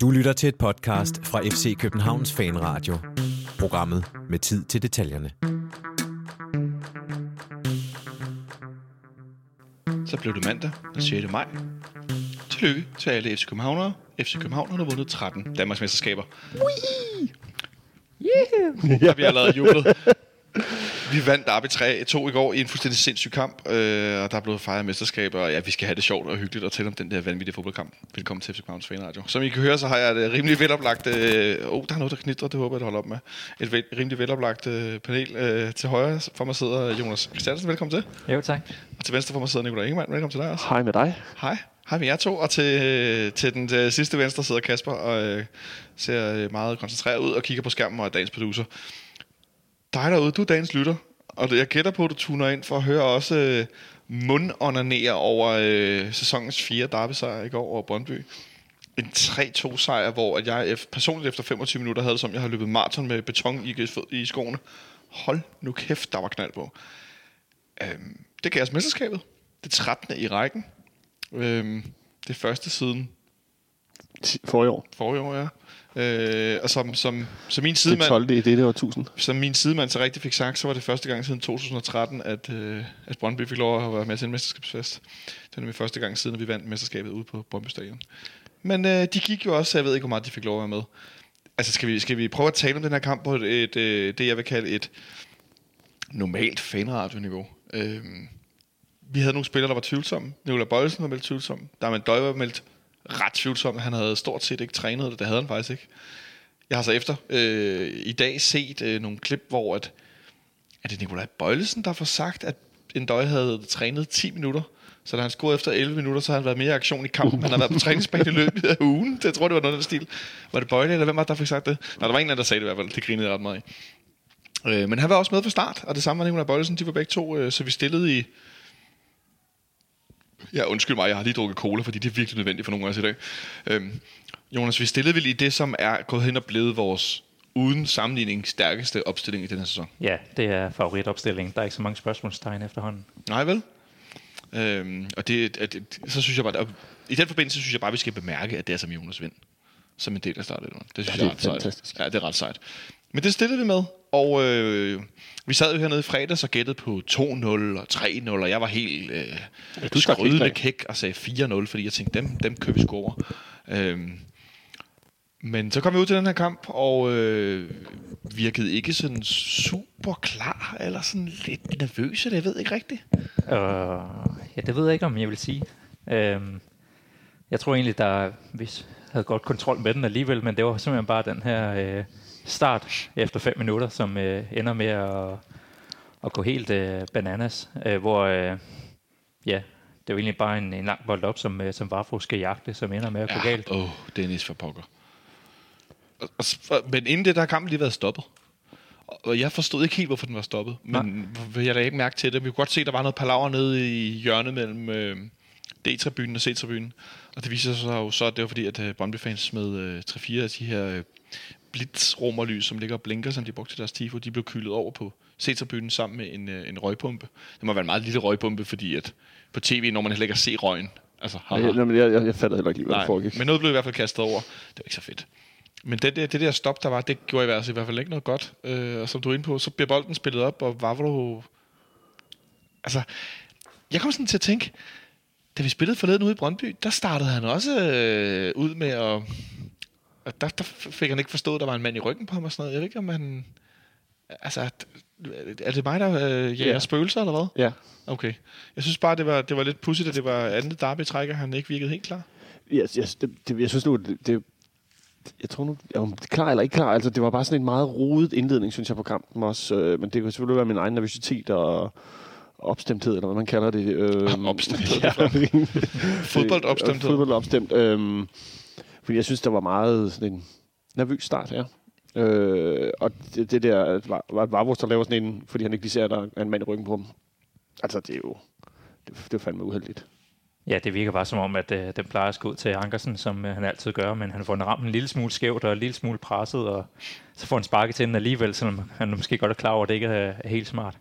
Du lytter til et podcast fra FC Københavns Fanradio. Programmet med tid til detaljerne. Så blev det mandag den 6. maj. Tillykke til alle FC Københavnere. FC København har vundet 13 Danmarks mesterskaber. Whee! Yeah! Der vi allerede jublet. Vi vandt Derby 3-2 i går i en fuldstændig sindssyg kamp, øh, og der er blevet fejret mesterskaber, og ja, vi skal have det sjovt og hyggeligt og tale om den der vanvittige fodboldkamp. Velkommen til FC Københavns Fanradio. Som I kan høre, så har jeg et rimelig veloplagt... Øh, oh, der er noget, der knitrer, det håber jeg, det holder op med. Et vel, rimelig veloplagt øh, panel. Øh, til højre for mig sidder Jonas Christiansen, velkommen til. Jo, tak. Og til venstre for mig sidder Nikolaj Ingemann, velkommen til dig også. Hej med dig. Hej. Hej med jer to, og til, til den til sidste venstre sidder Kasper og øh, ser øh, meget koncentreret ud og kigger på skærmen og er dagens producer. Dig derude, du er dagens lytter, og jeg gætter på, at du tuner ind for at høre også øh, mundonanere over øh, sæsonens fire derby i går over Brøndby. En 3-2 sejr, hvor at jeg personligt efter 25 minutter havde det som, jeg har løbet maraton med beton i, i skoene. Hold nu kæft, der var knald på. Øhm, det gav os mesterskabet. Det 13. i rækken. Øhm, det første siden For i år. forrige år, ja. Øh, og som, som, som min Det sidemand, 12. i dette årtusind. som min sidemand så rigtig fik sagt, så var det første gang siden 2013, at, øh, at Brøndby fik lov at være med til en mesterskabsfest. Det var nemlig første gang siden, at vi vandt mesterskabet ude på Brøndby Stadion. Men øh, de gik jo også, så jeg ved ikke, hvor meget de fik lov at være med. Altså, skal vi, skal vi prøve at tale om den her kamp på et, et, øh, det, jeg vil kalde et normalt fanradio-niveau? Øh, vi havde nogle spillere, der var tvivlsomme. Nicolai Bøjelsen var meldt tvivlsom. Derman Døj var meldt ret tvivlsom. Han havde stort set ikke trænet det. Det havde han faktisk ikke. Jeg har så efter øh, i dag set øh, nogle klip, hvor at, er det Nikolaj Bøjlesen, der får sagt, at en døj havde trænet 10 minutter. Så da han scorede efter 11 minutter, så har han været mere i aktion i kampen. Han har været på træningsbanen i løbet af ugen. Det jeg tror det var noget af den stil. Var det Bøjle, eller hvem var det, der fik sagt det? Nej, der var en eller anden, der sagde det i hvert fald. Det grinede jeg ret meget i. Øh, men han var også med fra start, og det samme var Nikolaj Bøjlesen. De var begge to, øh, så vi stillede i... Ja, undskyld mig, jeg har lige drukket cola, fordi det er virkelig nødvendigt for nogle af os i dag. Øhm, Jonas, vi stillede vel i det, som er gået hen og blevet vores uden sammenligning stærkeste opstilling i den her sæson. Ja, det er favoritopstillingen. Der er ikke så mange spørgsmålstegn efterhånden. Nej vel? Øhm, og det, at, det, så synes jeg bare, at, i den forbindelse synes jeg bare, at vi skal bemærke, at det er som Jonas Vind, som en del af starten. Det synes Ja, jeg det er ret fantastisk. Sejt. Ja, det er ret sejt. Men det stillede vi med, og øh, vi sad jo hernede i fredags og gættede på 2-0 og 3-0, og jeg var helt øh, Ja, af. kæk og sagde 4-0, fordi jeg tænkte, dem, dem kører vi score. Øhm, men så kom vi ud til den her kamp, og øh, virkede ikke sådan super klar, eller sådan lidt nervøs, eller jeg ved ikke rigtigt. Uh, ja, det ved jeg ikke, om jeg vil sige. Uh, jeg tror egentlig, der vi havde godt kontrol med den alligevel, men det var simpelthen bare den her uh, start efter fem minutter, som uh, ender med at, at gå helt uh, bananas, uh, hvor uh, ja, det var egentlig bare en, en lang bold op, som, uh, som Vafro skal jagte, som ender med at gå galt. Åh, oh, Dennis for pokker. Og, og, men inden det, der har kampen lige været stoppet. Og- Og jeg forstod ikke helt, hvorfor den var stoppet. Men Nej. jeg lagde ikke mærke til det. Vi kunne godt se, at der var noget palaver nede i hjørnet mellem øh, D-tribunen og C-tribunen. Og det viser sig jo så, at det var fordi, at øh, Brøndby-fans smed øh, 3-4 af de her øh, blitzromerlys, som ligger og blinker, som de brugte til deres tifo, de blev kylet over på C-tribunen sammen med en, øh, en røgpumpe. Det må være en meget lille røgpumpe, fordi at på tv når man heller ikke kan se røgen. Altså, Ja, jeg, jamen, jeg, jeg, jeg fattede heller ikke hvad der Nej, foregik. men noget blev i hvert fald kastet over. Det var ikke så fedt. Men det der, det der stop, der var, det gjorde i hvert fald, i hvert fald ikke noget godt. Øh, og som du er inde på, så bliver bolden spillet op, og Vavro... Altså, jeg kom sådan til at tænke, da vi spillede forleden ude i Brøndby, der startede han også øh, ud med at... at der, der fik han ikke forstået, at der var en mand i ryggen på ham og sådan noget. Jeg ved ikke, om han... Altså, er det mig, der øh, jager Ja. spøgelser, eller hvad? Ja. Okay. Jeg synes bare, det var, det var lidt pudsigt, at det var andet derby-trækker, han ikke virkede helt klar. Yes, yes, det, det, jeg synes nu, det, det jeg tror nu, det er klar eller ikke klar, altså det var bare sådan en meget rodet indledning, synes jeg, på kampen også. Øh, men det kunne selvfølgelig være min egen nervøsitet og opstemthed, eller hvad man kalder det. Øh, Opstemthed, ja, Fodboldopstemthed. Fodboldopstemt. Øh, fordi jeg synes, der var meget sådan en nervøs start her. Øh, og det, det der, var, var Vavros, der laver sådan en, fordi han ikke lige ser, at der er en mand i ryggen på ham. Altså, det er jo, det, det er fandme uheldigt. Ja, det virker bare som om, at øh, den plejer at gå ud til Ankersen, som øh, han altid gør, men han får en ramt en lille smule skævt og en lille smule presset, og så får han sparket til den alligevel, selvom han måske godt er klar over, at det ikke er, er helt smart.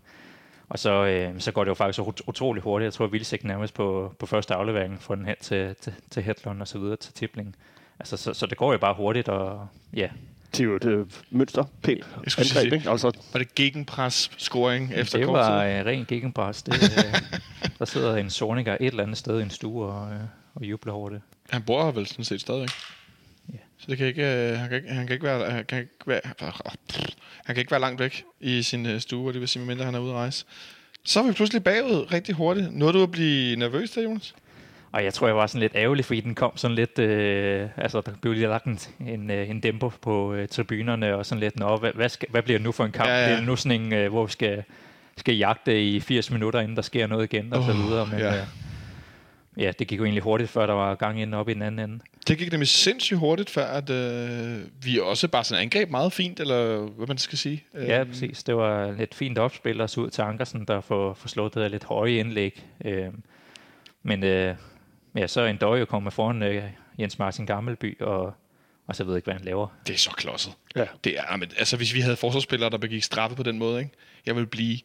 Og så, øh, så går det jo faktisk ut- utrolig hurtigt. Jeg tror, at Vilsek nærmest på, på første aflevering får den hen til, til, til Hedlund og så videre til Tipling. Altså, så, så det går jo bare hurtigt, og ja, Det er jo et øh, mønster, skulle angreb, sige- ikke? Altså, Var det gegenpres scoring efter det kort var tid? øh, ren gegenpres. Det, øh, der sidder en Sorniger et eller andet sted i en stue og, øh, og jubler over det. Han bor her vel sådan set stadigvæk. Ja. Så det kan ikke, øh, han, kan ikke, han kan ikke være, han kan ikke være, han kan ikke være langt væk i sin øh, stue, og det vil sige, medmindre han er ude at rejse. Så er vi pludselig bagud rigtig hurtigt. Nåede du at blive nervøs der, Jonas? Og jeg tror, jeg var sådan lidt ærgerlig, fordi den kom sådan lidt... Øh, altså, der blev lige lagt en, en, øh, en dæmper på øh, tribunerne, og sådan lidt, Nå, hvad, hvad, skal, hvad bliver det nu for en kamp? Ja, Ja, ja. Det nu sådan en, øh, hvor vi skal, skal jagte i 80 minutter, inden der sker noget igen, og så Åh, videre. Men ja. Øh, ja, det gik jo egentlig hurtigt, før der var gang ind op i den anden ende. Det gik nemlig sindssygt hurtigt, før at, øh, vi også bare sådan angreb meget fint, eller hvad man skal sige. Ja, Øh, præcis. Det var lidt fint opspil og så ud til Ankersen, der får, får slået det der lidt høje indlæg. Øh, men øh, ja, så er en jo kommet foran øh, Jens Martin Gammelby, og, og så ved jeg ikke, hvad han laver. Det er så klodset. ja. Det er, men, altså, hvis vi havde forsvarsspillere, der begik straffe på den måde, ikke? jeg ville blive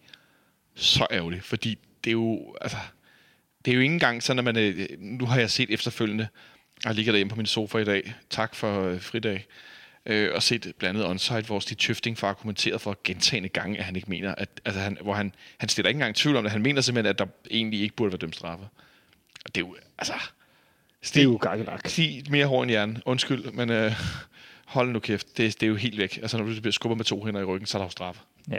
så ærgerlig, fordi det er jo, altså, det er jo ikke engang sådan, at man, øh, nu har jeg set efterfølgende, jeg ligger derhjemme på min sofa i dag, tak for øh, fridag, øh, og set blandt andet onsite, hvor Stig Tøfting far kommenteret for gentagende gange, at han ikke mener, at, altså han, hvor han, han stiller ikke engang tvivl om det, han mener simpelthen, at der egentlig ikke burde være dømt straffe. Og det er jo, altså, Det er jo gakkelak. Sig mere hår end jern. Undskyld, men øh, hold nu kæft. Det, det er jo helt væk. Altså, når du bliver skubbet med to hænder i ryggen, så er der jo straffe. Ja,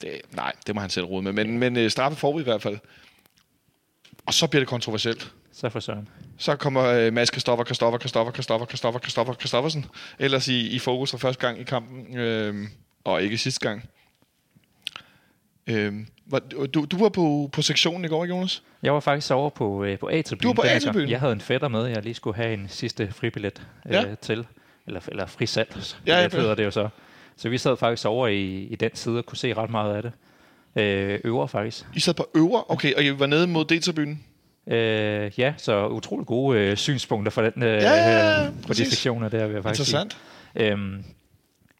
Det, nej, det må han selv rode med. Men, men øh, straffe får vi i hvert fald. Og så bliver det kontroversielt. så for søren. Så kommer øh, Mads Kristoffer, Kristoffer, Kristoffer, Kristoffer, Kristoffer, Kristoffer, Kristoffersen. Ellers i, i fokus for første gang i kampen. Øh, og ikke sidste gang. Øh, var, du, du var på, på sektionen i går, ikke, Jonas? Jeg var faktisk over på, øh, på A-tribunen. Du var på A-tribunen? Jeg havde en fætter med, jeg lige skulle have en sidste fribillet øh, Ja. til. Eller, eller frisalg, Ja, det hedder det jo så. Så vi sad faktisk over i, i den side og kunne se ret meget af det. Øh, øvre faktisk. I sad på øver, okay, og I var nede mod D-tribunen. Øh, ja, så utrolig gode øh, synspunkter for den, øh, Ja, ja, ja, øh, på de sektioner der, vil jeg faktisk sige. Interessant. Øhm,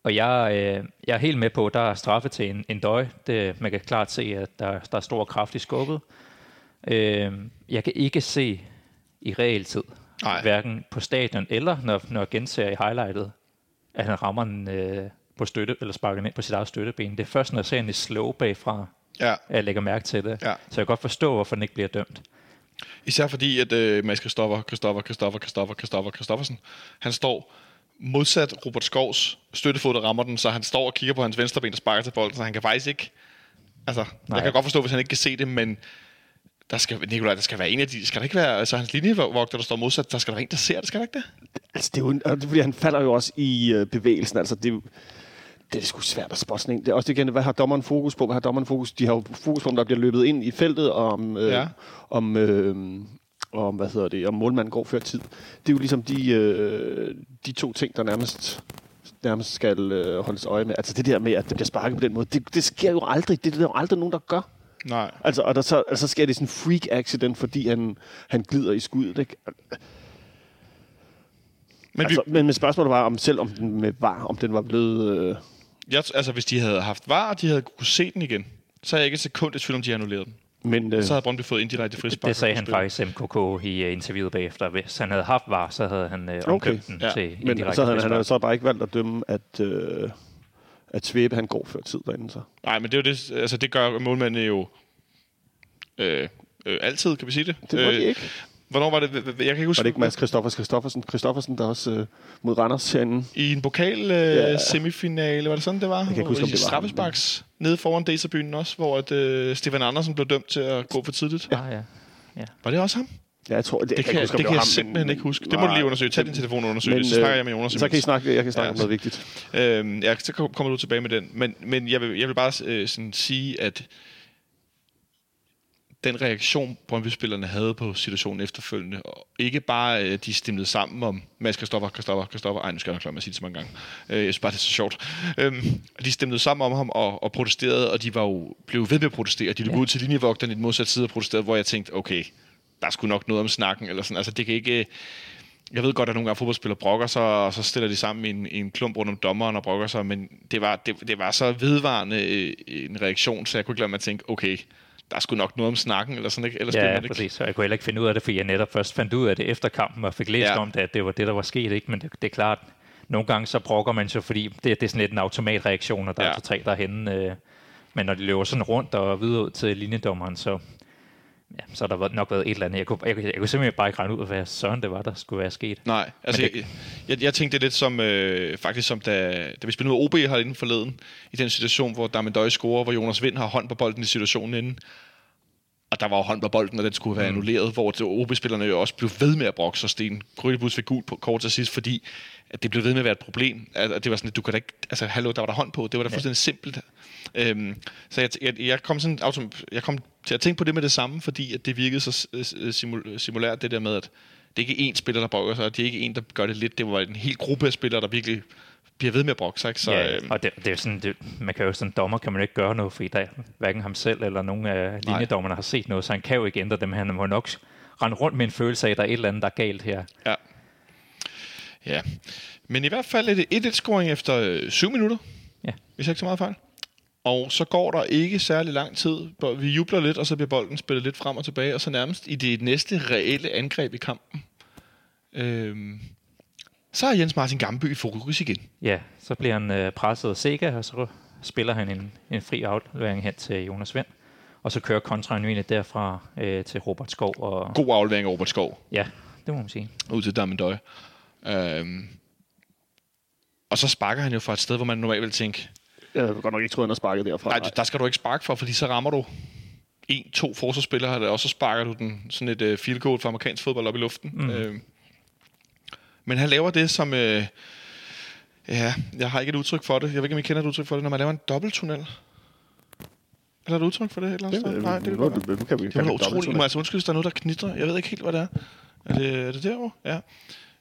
og jeg, øh, jeg er helt med på, at der er straffe til en, en døj. Det, man kan klart se, at der, der er stor kraft i skubbet. Øhm, jeg kan ikke se i realtid, Nej. hverken på stadion eller når, når jeg genser i highlightet, at han rammer den øh, på støtte, eller sparker den ind på sit eget støtteben. Det er først, når jeg ser den i slow bagfra, Ja. at jeg lægger mærke til det. Ja. Så jeg kan godt forstå, hvorfor den ikke bliver dømt. Især fordi, at øh, Mads Kristoffer, Kristoffer, Kristoffer, Kristoffer, Kristoffer, Kristoffersen, han står modsat Robert Skovs støttefod, der rammer den, så han står og kigger på hans venstre ben, der sparker til bolden, så han kan faktisk ikke... Altså, Nej. Jeg kan godt forstå, hvis han ikke kan se det, men der skal, Nikolaj, der skal være en af de... Skal der ikke være... Altså, hans linjevogter, der står modsat, der skal der være en, der ser det, skal der ikke det? Altså, det er jo, og det er, fordi han falder jo også i øh, bevægelsen. Altså, det det er sgu svært at spotte sådan en. Det er også igen, hvad har dommeren fokus på? Hvad har dommeren fokus? De har jo fokus på, om der bliver løbet ind i feltet, og om, øh, ja. om, øh, om, hvad hedder det, om målmanden går før tid. Det er jo ligesom de, øh, de to ting, der nærmest nærmest skal øh, holdes øje med. Altså det der med, at det bliver sparket på den måde, det, det sker jo aldrig. Det er der jo aldrig nogen, der gør. Nej. Altså, og der så, altså, sker det sådan en freak accident, fordi han, han glider i skuddet. Ikke? Men Altså, vi, men, men spørgsmålet var, om selv om den med var, om den var blevet... Øh, jeg, altså, hvis de havde haft var, og de havde kunne se den igen, så er jeg ikke et sekund i tvivl om, de havde annulleret den. Men øh, Så havde Brøndby fået indirekte frispark. Det sagde han faktisk MKK i uh, interviewet bagefter. Hvis han havde haft var, så havde han uh, Okay. omdømt den Ja. til men indirekte så havde han, han havde frispark. så bare ikke valgt at dømme, at, øh, at Svebe han går før tid derinde. Så. Nej, men det er jo det, altså det gør målmændene jo øh, øh, altid, kan vi sige det? Det må de ikke. Hvornår var det? Jeg kan ikke huske. Var det ikke Mads Christoffers Christoffersen? Christoffersen, der også øh, mod Randers herinde. I en pokal øh, Ja. semifinale, var det sådan, det var? Jeg kan ikke huske, om I det var straffesparks nede foran Data-byen også, hvor at, øh, Stefan Andersen blev dømt til at gå for tidligt. Ja, ja. Var det også ham? Ja, jeg tror, det, Det jeg kan, jeg, huske, det kan jeg ham, simpelthen men- ikke huske. Det må du Nej. lige undersøge. Tag din telefon og undersøg Men, det. Så snakker øh, jeg med Jonas. Så kan I snakke, jeg kan snakke Ja. om noget vigtigt. Øhm, ja, så kom- kommer du tilbage med den. Men, men jeg, vil, jeg vil bare øh, sådan sige, at den reaktion, Brøndby-spillerne havde på situationen efterfølgende, og ikke bare øh, de stemlede sammen om Mads Kristoffer, Kristoffer, Kristoffer, ej, nu skal jeg nok med at sige det så mange gange. Øh, jeg synes bare, det er så sjovt. Øhm, de stemlede sammen om ham og, og protesterede, og de var jo, blev ved med at protestere. De løb Ja. ud til linjevogterne i den modsatte side og protesterede, hvor jeg tænkte, okay, der er sgu nok noget om snakken, eller sådan. Altså, det kan ikke... Jeg ved godt, at nogle gange fodboldspillere brokker sig, og så stiller de sammen i en, i en klump rundt om dommeren og brokker sig, men det var, det, det var så vedvarende øh, en reaktion, så jeg kunne ikke lade mig at tænke, okay, der er sgu nok noget om snakken, eller sådan, ikke? Ellers Ja, man ikke. præcis. Så jeg kunne heller ikke finde ud af det, fordi jeg netop først fandt ud af det efter kampen, og fik læst Ja. om det, at det var det, der var sket. Ikke? Men det, det er klart, nogle gange så brokker man sig, fordi det, det er sådan lidt en automatreaktion, og der ja. er to-tre derhenne. Øh, men når de løber sådan rundt og videre ud til linjedommeren, så, ja, så har der nok været et eller andet. Jeg kunne, jeg, kunne- jeg kunne simpelthen bare ikke regne ud, hvad søren det var, der skulle være sket. Nej, altså det- jeg, jeg, jeg tænkte det lidt som, øh, faktisk som da, da vi spillede mod OB herinde forleden, i den situation, hvor Damendøj scorer, hvor Jonas Vind har hånd på bolden i situationen inden. Og der var jo hånd på bolden, og den skulle være mm. annulleret, hvor OB-spillerne jo også blev ved med at brokse, og Sten Grønebus fik gult på kort til sidst, fordi at det blev ved med at være et problem. At, det var sådan, at du kan da ikke... Altså, hallo, der var der hånd på. Det var da fuldstændig simpelt. Øhm, så jeg, jeg, jeg, kom sådan, jeg kom til at tænke på det med det samme, fordi at det virkede så øh, simul, simulært, det der med, at det er ikke én spiller, der brokker sig, og det er ikke en, der gør det lidt. Det var en hel gruppe af spillere, der virkelig bliver ved med at brokke sig. Ikke? Så, ja, øhm, og det, det er jo sådan, det, man kan jo sådan dommer kan man ikke gøre noget, fordi der, hverken ham selv eller nogen af linjedommerne har set noget, så han kan jo ikke ændre dem. Han må nok rende rundt med en følelse af, at der er et eller andet, der er galt her. Ja. Ja. Men i hvert fald er det 1-1-scoring efter øh, 7 minutter. Ja. Hvis jeg ikke så meget fejl. Og så går der ikke særlig lang tid. Vi jubler lidt, og så bliver bolden spillet lidt frem og tilbage. Og så nærmest i det næste reelle angreb i kampen. Øhm, så er Jens Martin Gamby i fokus igen. Ja, så bliver han øh, presset af Sega, og så spiller han en, en fri aflevering hen til Jonas Vind. Og så kører kontraen jo egentlig derfra øh, til Robert Skov. Og, God aflevering af Robert Skov Ja, det må man sige. ud til Damendøj. Øhm, og så sparker han jo fra et sted, hvor man normalt vil tænke, Jeg havde godt nok ikke troet, han havde sparket derfra. Nej, der skal du ikke sparke for, fordi så rammer du en, to forsvarsspillere, og så sparker du den sådan et uh, field goal for amerikansk fodbold op i luften. Mm. Øh, men han laver det som... Øh, ja, jeg har ikke et udtryk for det. Jeg ved ikke, om I kender et udtryk for det, når man laver en dobbelttunnel. Eller er der et udtryk for det et eller Det, sted? Nej, det, nu, er nu, nu kan vi det var noget utroligt. Må jeg altså undskylde, hvis der er noget, der knitrer. Jeg ved ikke helt, hvad det er. Er det, er det derovre? Ja.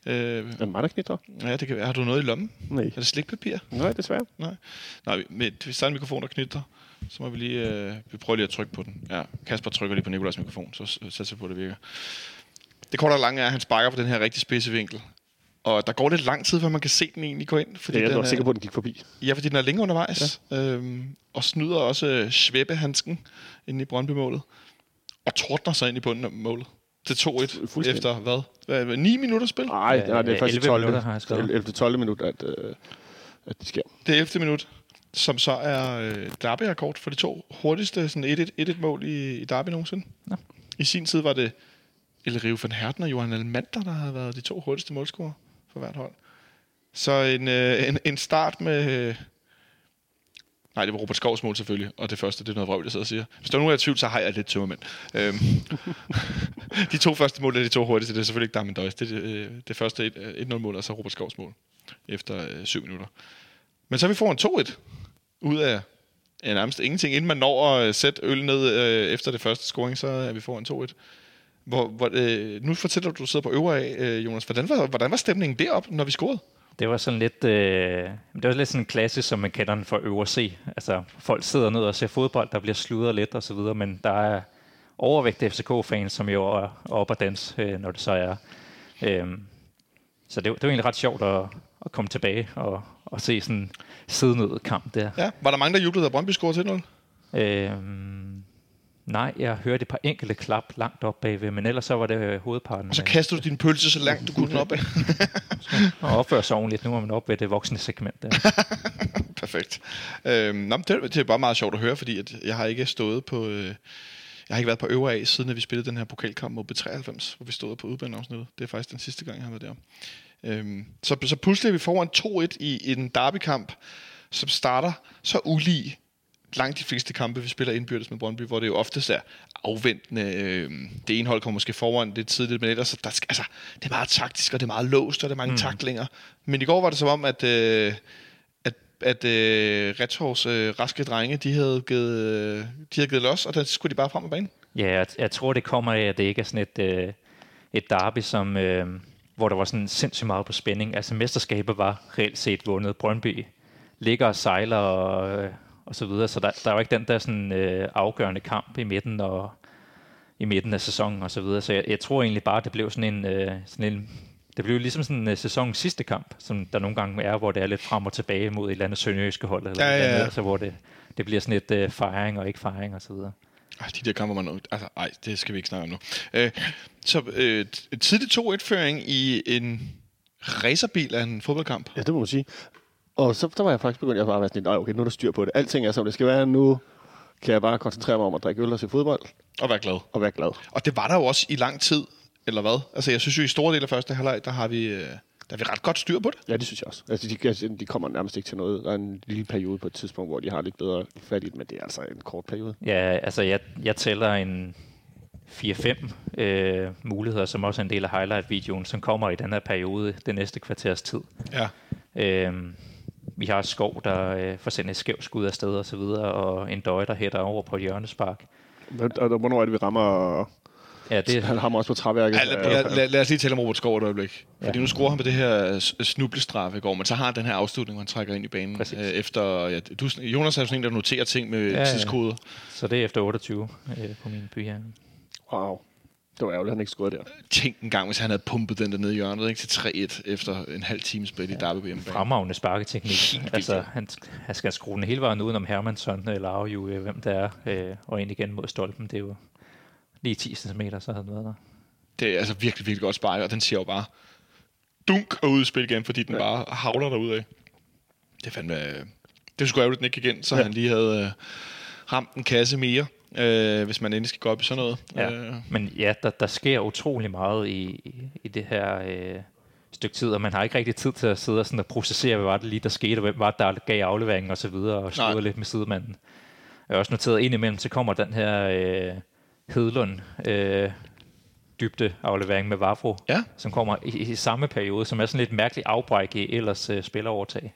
Øh, Er det mig, der knitrer? ja, det kan være. Har du noget i lommen? Nej. Er det slikpapir? Nej, desværre. Nej. Nej, men hvis der er en mikrofon, der knytter, så må vi lige øh, vi prøver lige at trykke på den. Ja, Kasper trykker lige på Nikolajs mikrofon, så satser vi på, at det virker. Det korte og lange er, at han sparker på den her rigtig spidse vinkel. Og der går lidt lang tid, før man kan se den egentlig gå ind. Fordi Ja, jeg den var er, sikker på, at den gik forbi. Ja, fordi den er længe undervejs. Ja. Øhm, og snyder også øh, Svebbe-handsken inde i Brøndby-målet. Og tordner sig ind i bunden af målet. Til 2-1 Fuldstændig. efter hvad? hvad? hvad 9 minutter spil? Nej, Ja, ja, det er 11 12. minutter, har jeg skrevet. 11. 12. minut, at, øh, at det sker. Det er 11. minut, som så er øh, Derby-rekord for de to hurtigste sådan 1-1 1-1 mål i, i Derby nogensinde. Nå. I sin tid var det El Rio van Herten og Johan Almander, der havde været de to hurtigste målscorer for hvert hold. Så en, øh, en, en start med... Øh, nej, det var Robert Skovs mål selvfølgelig, og det første, det er noget vrøvl, jeg sidder og siger. Hvis der er nogen, der er i tvivl, så har jeg lidt tømmermænd. Øhm, de to første mål er de to hurtigste, det er selvfølgelig ikke Darmen Døjs. Det, det, øh, det første 1-0-mål, øh, og så Robert Skovs mål efter øh, syv minutter. Men så vi får en 2-1 ud af ja, nærmest ingenting. Inden man når at øh, sætte øl ned øh, efter det første scoring, så er vi får en 2-1. Hvor, hvor, øh, nu fortæller du, at du sidder på øvre af, øh, Jonas. Hvordan var, hvordan var stemningen deroppe, når vi scorede? Det var sådan lidt, øh, det var lidt sådan klassisk, som man kender den fra øvre C. Altså, folk sidder ned og ser fodbold, der bliver sludret lidt og så videre, men der er overvægt FCK-fans, som jo er oppe at danse, øh, når det så er. Øhm, så det, var- det var egentlig ret sjovt at, at komme tilbage og, og se sådan en sidenød kamp der. Ja. Var der mange, der jublede, da Brøndby scorede til 0? Øhm, nej, jeg hørte et par enkelte klap langt op bagved, men ellers så var det øh, hovedparten. Og så kastede du din pølse så langt, du kunne den op af. og opføre sig ordentligt. Nu er man oppe ved det voksne segment der. Perfekt. Øhm, nå, det, det er bare meget sjovt at høre, fordi at jeg har ikke stået på... Øh, jeg har ikke været på øvre af, siden at vi spillede den her pokalkamp mod B93, hvor vi stod på udbaneafsnittet. Det er faktisk den sidste gang, jeg har været der. Øhm, så, så pludselig er vi foran 2-1 i, i en derbykamp, som starter så ulig langt de fleste kampe, vi spiller indbyrdes med Brøndby, hvor det jo oftest er afventende. Øh, det ene hold kommer måske foran lidt tidligt, men ellers der skal, altså, det er meget taktisk, og det er meget låst, og det er mange mm. taklinger. Men i går var det som om, at, øh, at, at øh, Retors øh, raske drenge, de havde, givet, øh, de havde givet los, og der skulle de bare frem på banen. Ja, jeg, jeg tror, det kommer af, at det ikke er sådan et, øh, et derby, som, øh, hvor der var sådan sindssygt meget på spænding. Altså, mesterskabet var reelt set vundet. Brøndby ligger og sejler og, øh, og så videre, så der, der er jo ikke den der sådan, øh, afgørende kamp i midten og i midten af sæsonen og så videre. Så jeg, jeg tror egentlig bare, det blev sådan en, øh, sådan en det blev ligesom sådan en uh, sæsonens sidste kamp, som der nogle gange er, hvor det er lidt frem og tilbage mod et eller andet sønderjyske hold, eller Ja, ja, ja, ja. altså, hvor det, det bliver sådan et uh, fejring og ikke fejring og så videre. Ej, de der kampe, man... Altså, ej, det skal vi ikke snakke om nu. Øh, så øh, tidlig 2-1-føring i en racerbil af en fodboldkamp. Ja, det må man sige. Og så der var jeg faktisk begyndt, at bare være sådan lidt, "Ej, okay, nu er der styr på det. Alting er, som det skal være. Nu kan jeg bare koncentrere mig om at drikke øl og se fodbold Og være glad. og være glad. Og det var der jo også i lang tid, eller hvad? Altså, jeg synes jo, i store dele af første halvleg, der har vi, øh, der har vi ret godt styr på det. Ja, det synes jeg også. Altså, de, altså, de kommer nærmest ikke til noget. Der er en lille periode på et tidspunkt, hvor de har lidt bedre fat i det, men det er altså en kort periode. Ja, altså jeg, jeg tæller en 4-5 øh, muligheder, som også er en del af highlight-videoen, som kommer i den her periode, det næste kvarters tid. Ja. Øh, vi har skov, der øh, får sendt et skævt skud af sted og så videre, og en døj, der hætter over på et hjørnespark. Hvornår er det, vi rammer... Ja, det, Han hammer også på træværket. Ja, lad, lad, lad, lad os lige tale om Robert Skov et øjeblik. Ja. Fordi nu scorer han på det her s- snublestraf i går, men så har han den her afslutning, hvor han trækker ind i banen. Præcis. Øh, efter, ja, du, Jonas er jo sådan en, der noterer ting med Ja, ja, ja. tidskoder. så det er efter 28 øh, på min by her. Wow. Det var ærgerligt, at han ikke scorede der. Tænk en gang, hvis han havde pumpet den der nede i hjørnet ikke, til 3-1 efter en halv time spil ja. i Derby på hjemmebane. Fremragende sparketeknik. Helt Altså, han, han skal skrue den hele vejen udenom Hermansson eller Arju, øh, hvem det er, øh, og ind igen mod stolpen. Det er jo lige 10 cm, så havde den været der. Det er altså virkelig, virkelig godt spark, og den siger jo bare dunk og ud i spil igen, fordi den ja. bare havler derud af. Det er fandme... øh, Det er sgu ærgerligt, den ikke gik igen, så ja. han lige havde øh, ramt en kasse mere, øh, hvis man endelig skal gå op i sådan noget. Ja. Øh, Men ja, der, der sker utrolig meget i, i, det her øh, stykke tid, og man har ikke rigtig tid til at sidde og, sådan og processere, hvad var det lige, der skete, og hvem var det, der gav afleveringen og så videre, og Nej. sludre lidt med sidemanden. Jeg har også noteret ind imellem, så kommer den her øh, Hedlund øh, dybde aflevering med Vavro, Ja. som kommer i, i samme periode, som er sådan lidt mærkelig afbræk i ellers øh, spillerovertag.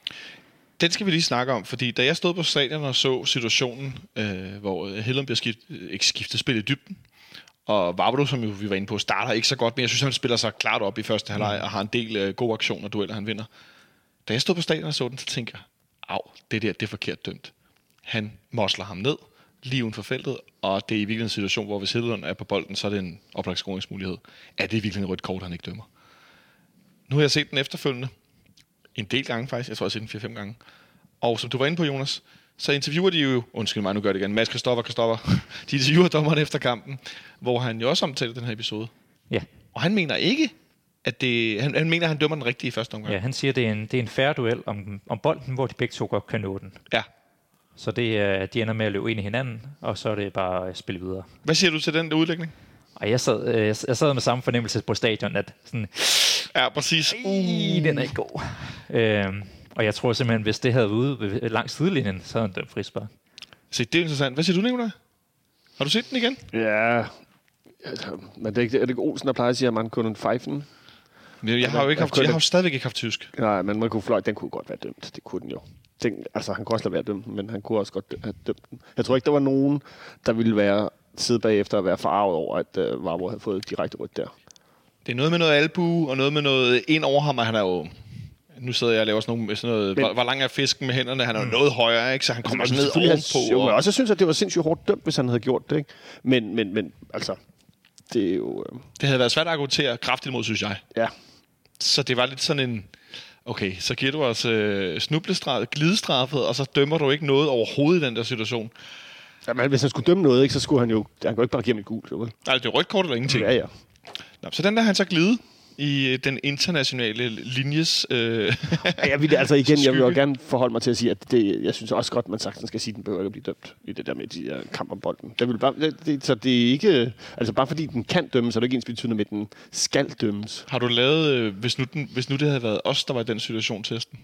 Den skal vi lige snakke om, fordi da jeg stod på stadion og så situationen, øh, hvor Hellum bliver skift, øh, ikke skiftet spil i dybden, og Vavro, som jo vi var inde på, starter ikke så godt, men jeg synes, han spiller sig klart op i første halvleg og har en del øh, gode aktioner og dueller, han vinder. Da jeg stod på stadion og så den, så tænker jeg, af, det der, det er forkert dømt. Han mosler ham ned, lige uden for feltet, og det er i virkeligheden en situation, hvor hvis Hedlund er på bolden, så er det en oplagt scoringsmulighed. Er det virkelig en rødt kort, han ikke dømmer? Nu har jeg set den efterfølgende, en del gange faktisk, jeg tror, jeg har set den 4-5 gange. Og som du var inde på, Jonas, så interviewer de jo, undskyld mig, nu gør det igen, Mads Christoffer Christoffer, de interviewer dommeren efter kampen, hvor han jo også omtaler den her episode. Ja, Og han mener ikke, at det, han, han mener, at han dømmer den rigtige i første omgang. ja han siger, at det er en, det er en færre duel om, om bolden, hvor de begge to godt kan nå den. ja. Så det er, de ender med at løbe ind i hinanden, og så er det bare at spille videre. Hvad siger du til den der udlægning? Og jeg sad, øh, jeg jeg sad med samme fornemmelse på stadion, at sådan, Ja, præcis. uh, den er ikke god. Øhm, og jeg tror simpelthen, hvis det havde været ude ved- langs sidelinjen, så havde han dømt frispark. Se, det er interessant. Hvad siger du, Nicolaj? Har du set den igen? Ja, altså, men det er ikke, er det ikke Olsen, der plejer at sige, at man kunne fejfen? Jeg har jo ikke haft, jeg har jo stadigvæk ikke haft tysk. Nej, men man kunne fløjte, den kunne godt være dømt. Det kunne den jo. Den, altså, han kunne også lade være at den, men han kunne også godt have dømt den. Jeg tror ikke, der var nogen, der ville være sidde bagefter og være farvet over, at uh, Vavro havde fået direkte rødt der. Det er noget med noget albu, og noget med noget ind over ham, og han er jo... Nu sidder jeg og laver sådan, nogle, sådan noget... Men- hvor, hvor lang er fisken med hænderne? Han er jo noget højere, ikke? Så han kommer Altså, sådan ned selvfølgelig, ovenpå. Jo, og- også jeg synes, at det var sindssygt hårdt dømt, hvis han havde gjort det. Ikke? Men, men, men altså, det er jo... Øh, Det havde været svært at argumentere kraftigt mod, synes jeg. ja, Så det var lidt sådan en... Okay, så giver du os øh, snublestraffet, glidestraffet, og så dømmer du ikke noget overhovedet i den der situation. ja men hvis han skulle dømme noget, ikke, så skulle han jo... Han kunne ikke bare give ham et gult, jo? Nej, det er rødt kort eller ingenting. Ja, ja. Nå, så den der han så glide i den internationale linjes... Øh, jeg vil, altså igen, jeg vil jo gerne forholde mig til at sige, at det, jeg synes også godt, man sagtens skal sige, at den behøver ikke at blive dømt i det der med de der kamp om bolden. Det vil bare, det, det, så det er ikke... Altså bare fordi den kan dømmes, så er det ikke ens betydende med, at den skal dømmes. har du lavet... Øh, hvis, nu den, hvis nu det havde været os, der var i den situation testen.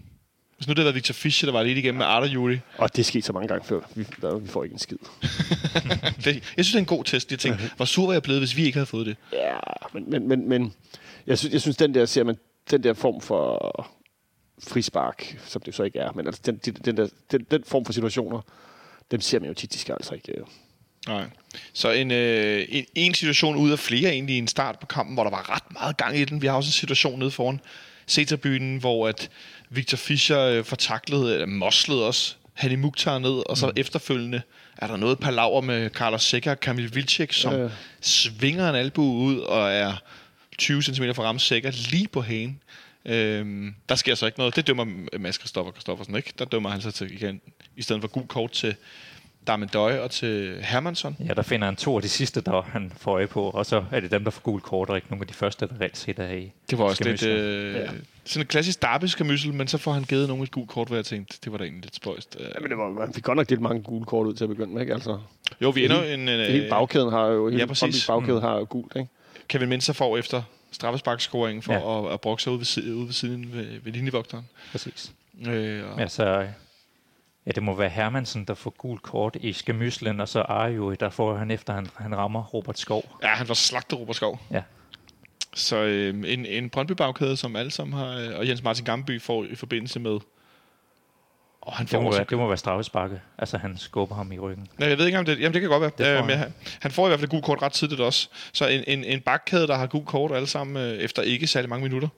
Hvis nu det havde været Victor Fischer, der var lidt igennem med Arter Juri. Og det er sket så mange gange før. Vi, der, vi får ikke en skid. Det, jeg synes, det er en god test. Jeg tænkte, hvor sur var jeg blevet, hvis vi ikke havde fået det. Ja, men, men, men, men jeg, synes, jeg synes, den der, ser man, den der form for frispark, som det så ikke er, men altså den, den, der, den, den form for situationer, dem ser man jo tit, de skal altså ikke... øh, Nej. Så en, øh, en, en situation ud af flere egentlig i en start på kampen, hvor der var ret meget gang i den. Vi har også en situation nede foran C-tribunen, hvor at Victor Fischer øh, får taklet, eller moslet også, Hani Mukhtar ned, og så mm. efterfølgende er der noget palaver med Carlos Seca og Kamil Vilcek, som øh. svinger en albu ud og er 20 cm fra ramme Seca lige på hagen. Øhm, der sker så ikke noget. Det dømmer Mads Kristoffer Kristoffersen ikke. Der dømmer han så til igen, i stedet for gul kort til Darmendøj og til Hermansson. Ja, der finder han to af de sidste, der han får øje på, og så er det dem, der får gul kort, og ikke nogle af de første, der reelt set er i Det var også lidt skærmydsler. øh, Ja. sådan et klassisk derby men så får han givet nogen et gult kort, hvor jeg tænkte, det var da egentlig lidt spøjst. Øh, Ja, men det var, man fik godt nok lidt mange gule kort ud til at begynde med, ikke? Altså, jo, vi ender hele- en... Øh, det hele bagkæden har jo, hele ja, præcis. Brøndby bagkæde har jo gult, ikke? Kevin Mensah får efter straffesparkscoringen for Ja. at, at brokke sig ud ved, siden, ude ved siden ved, ved linjevogteren. Præcis. Øh, og, Ja, så ja, det må være Hermansen, der får gul kort i Skamyslen, og så Arjo, der får han efter, han, han rammer Robert Skov. ja, han var slagtet Robert Skov. Ja. Så øh, en, en Brøndby bagkæde, som alle sammen har, øh, og Jens Martin Gamby får i forbindelse med... Og han Det får må, også være, det må være straffesparke. Altså, han skubber ham i ryggen. Nej, jeg ved ikke om det... Jamen, det kan godt være. Det Øh, men han, han får i hvert fald et gult kort ret tidligt også. Så en, en, en bakkæde, der har gult kort alle sammen øh, efter ikke særlig mange minutter.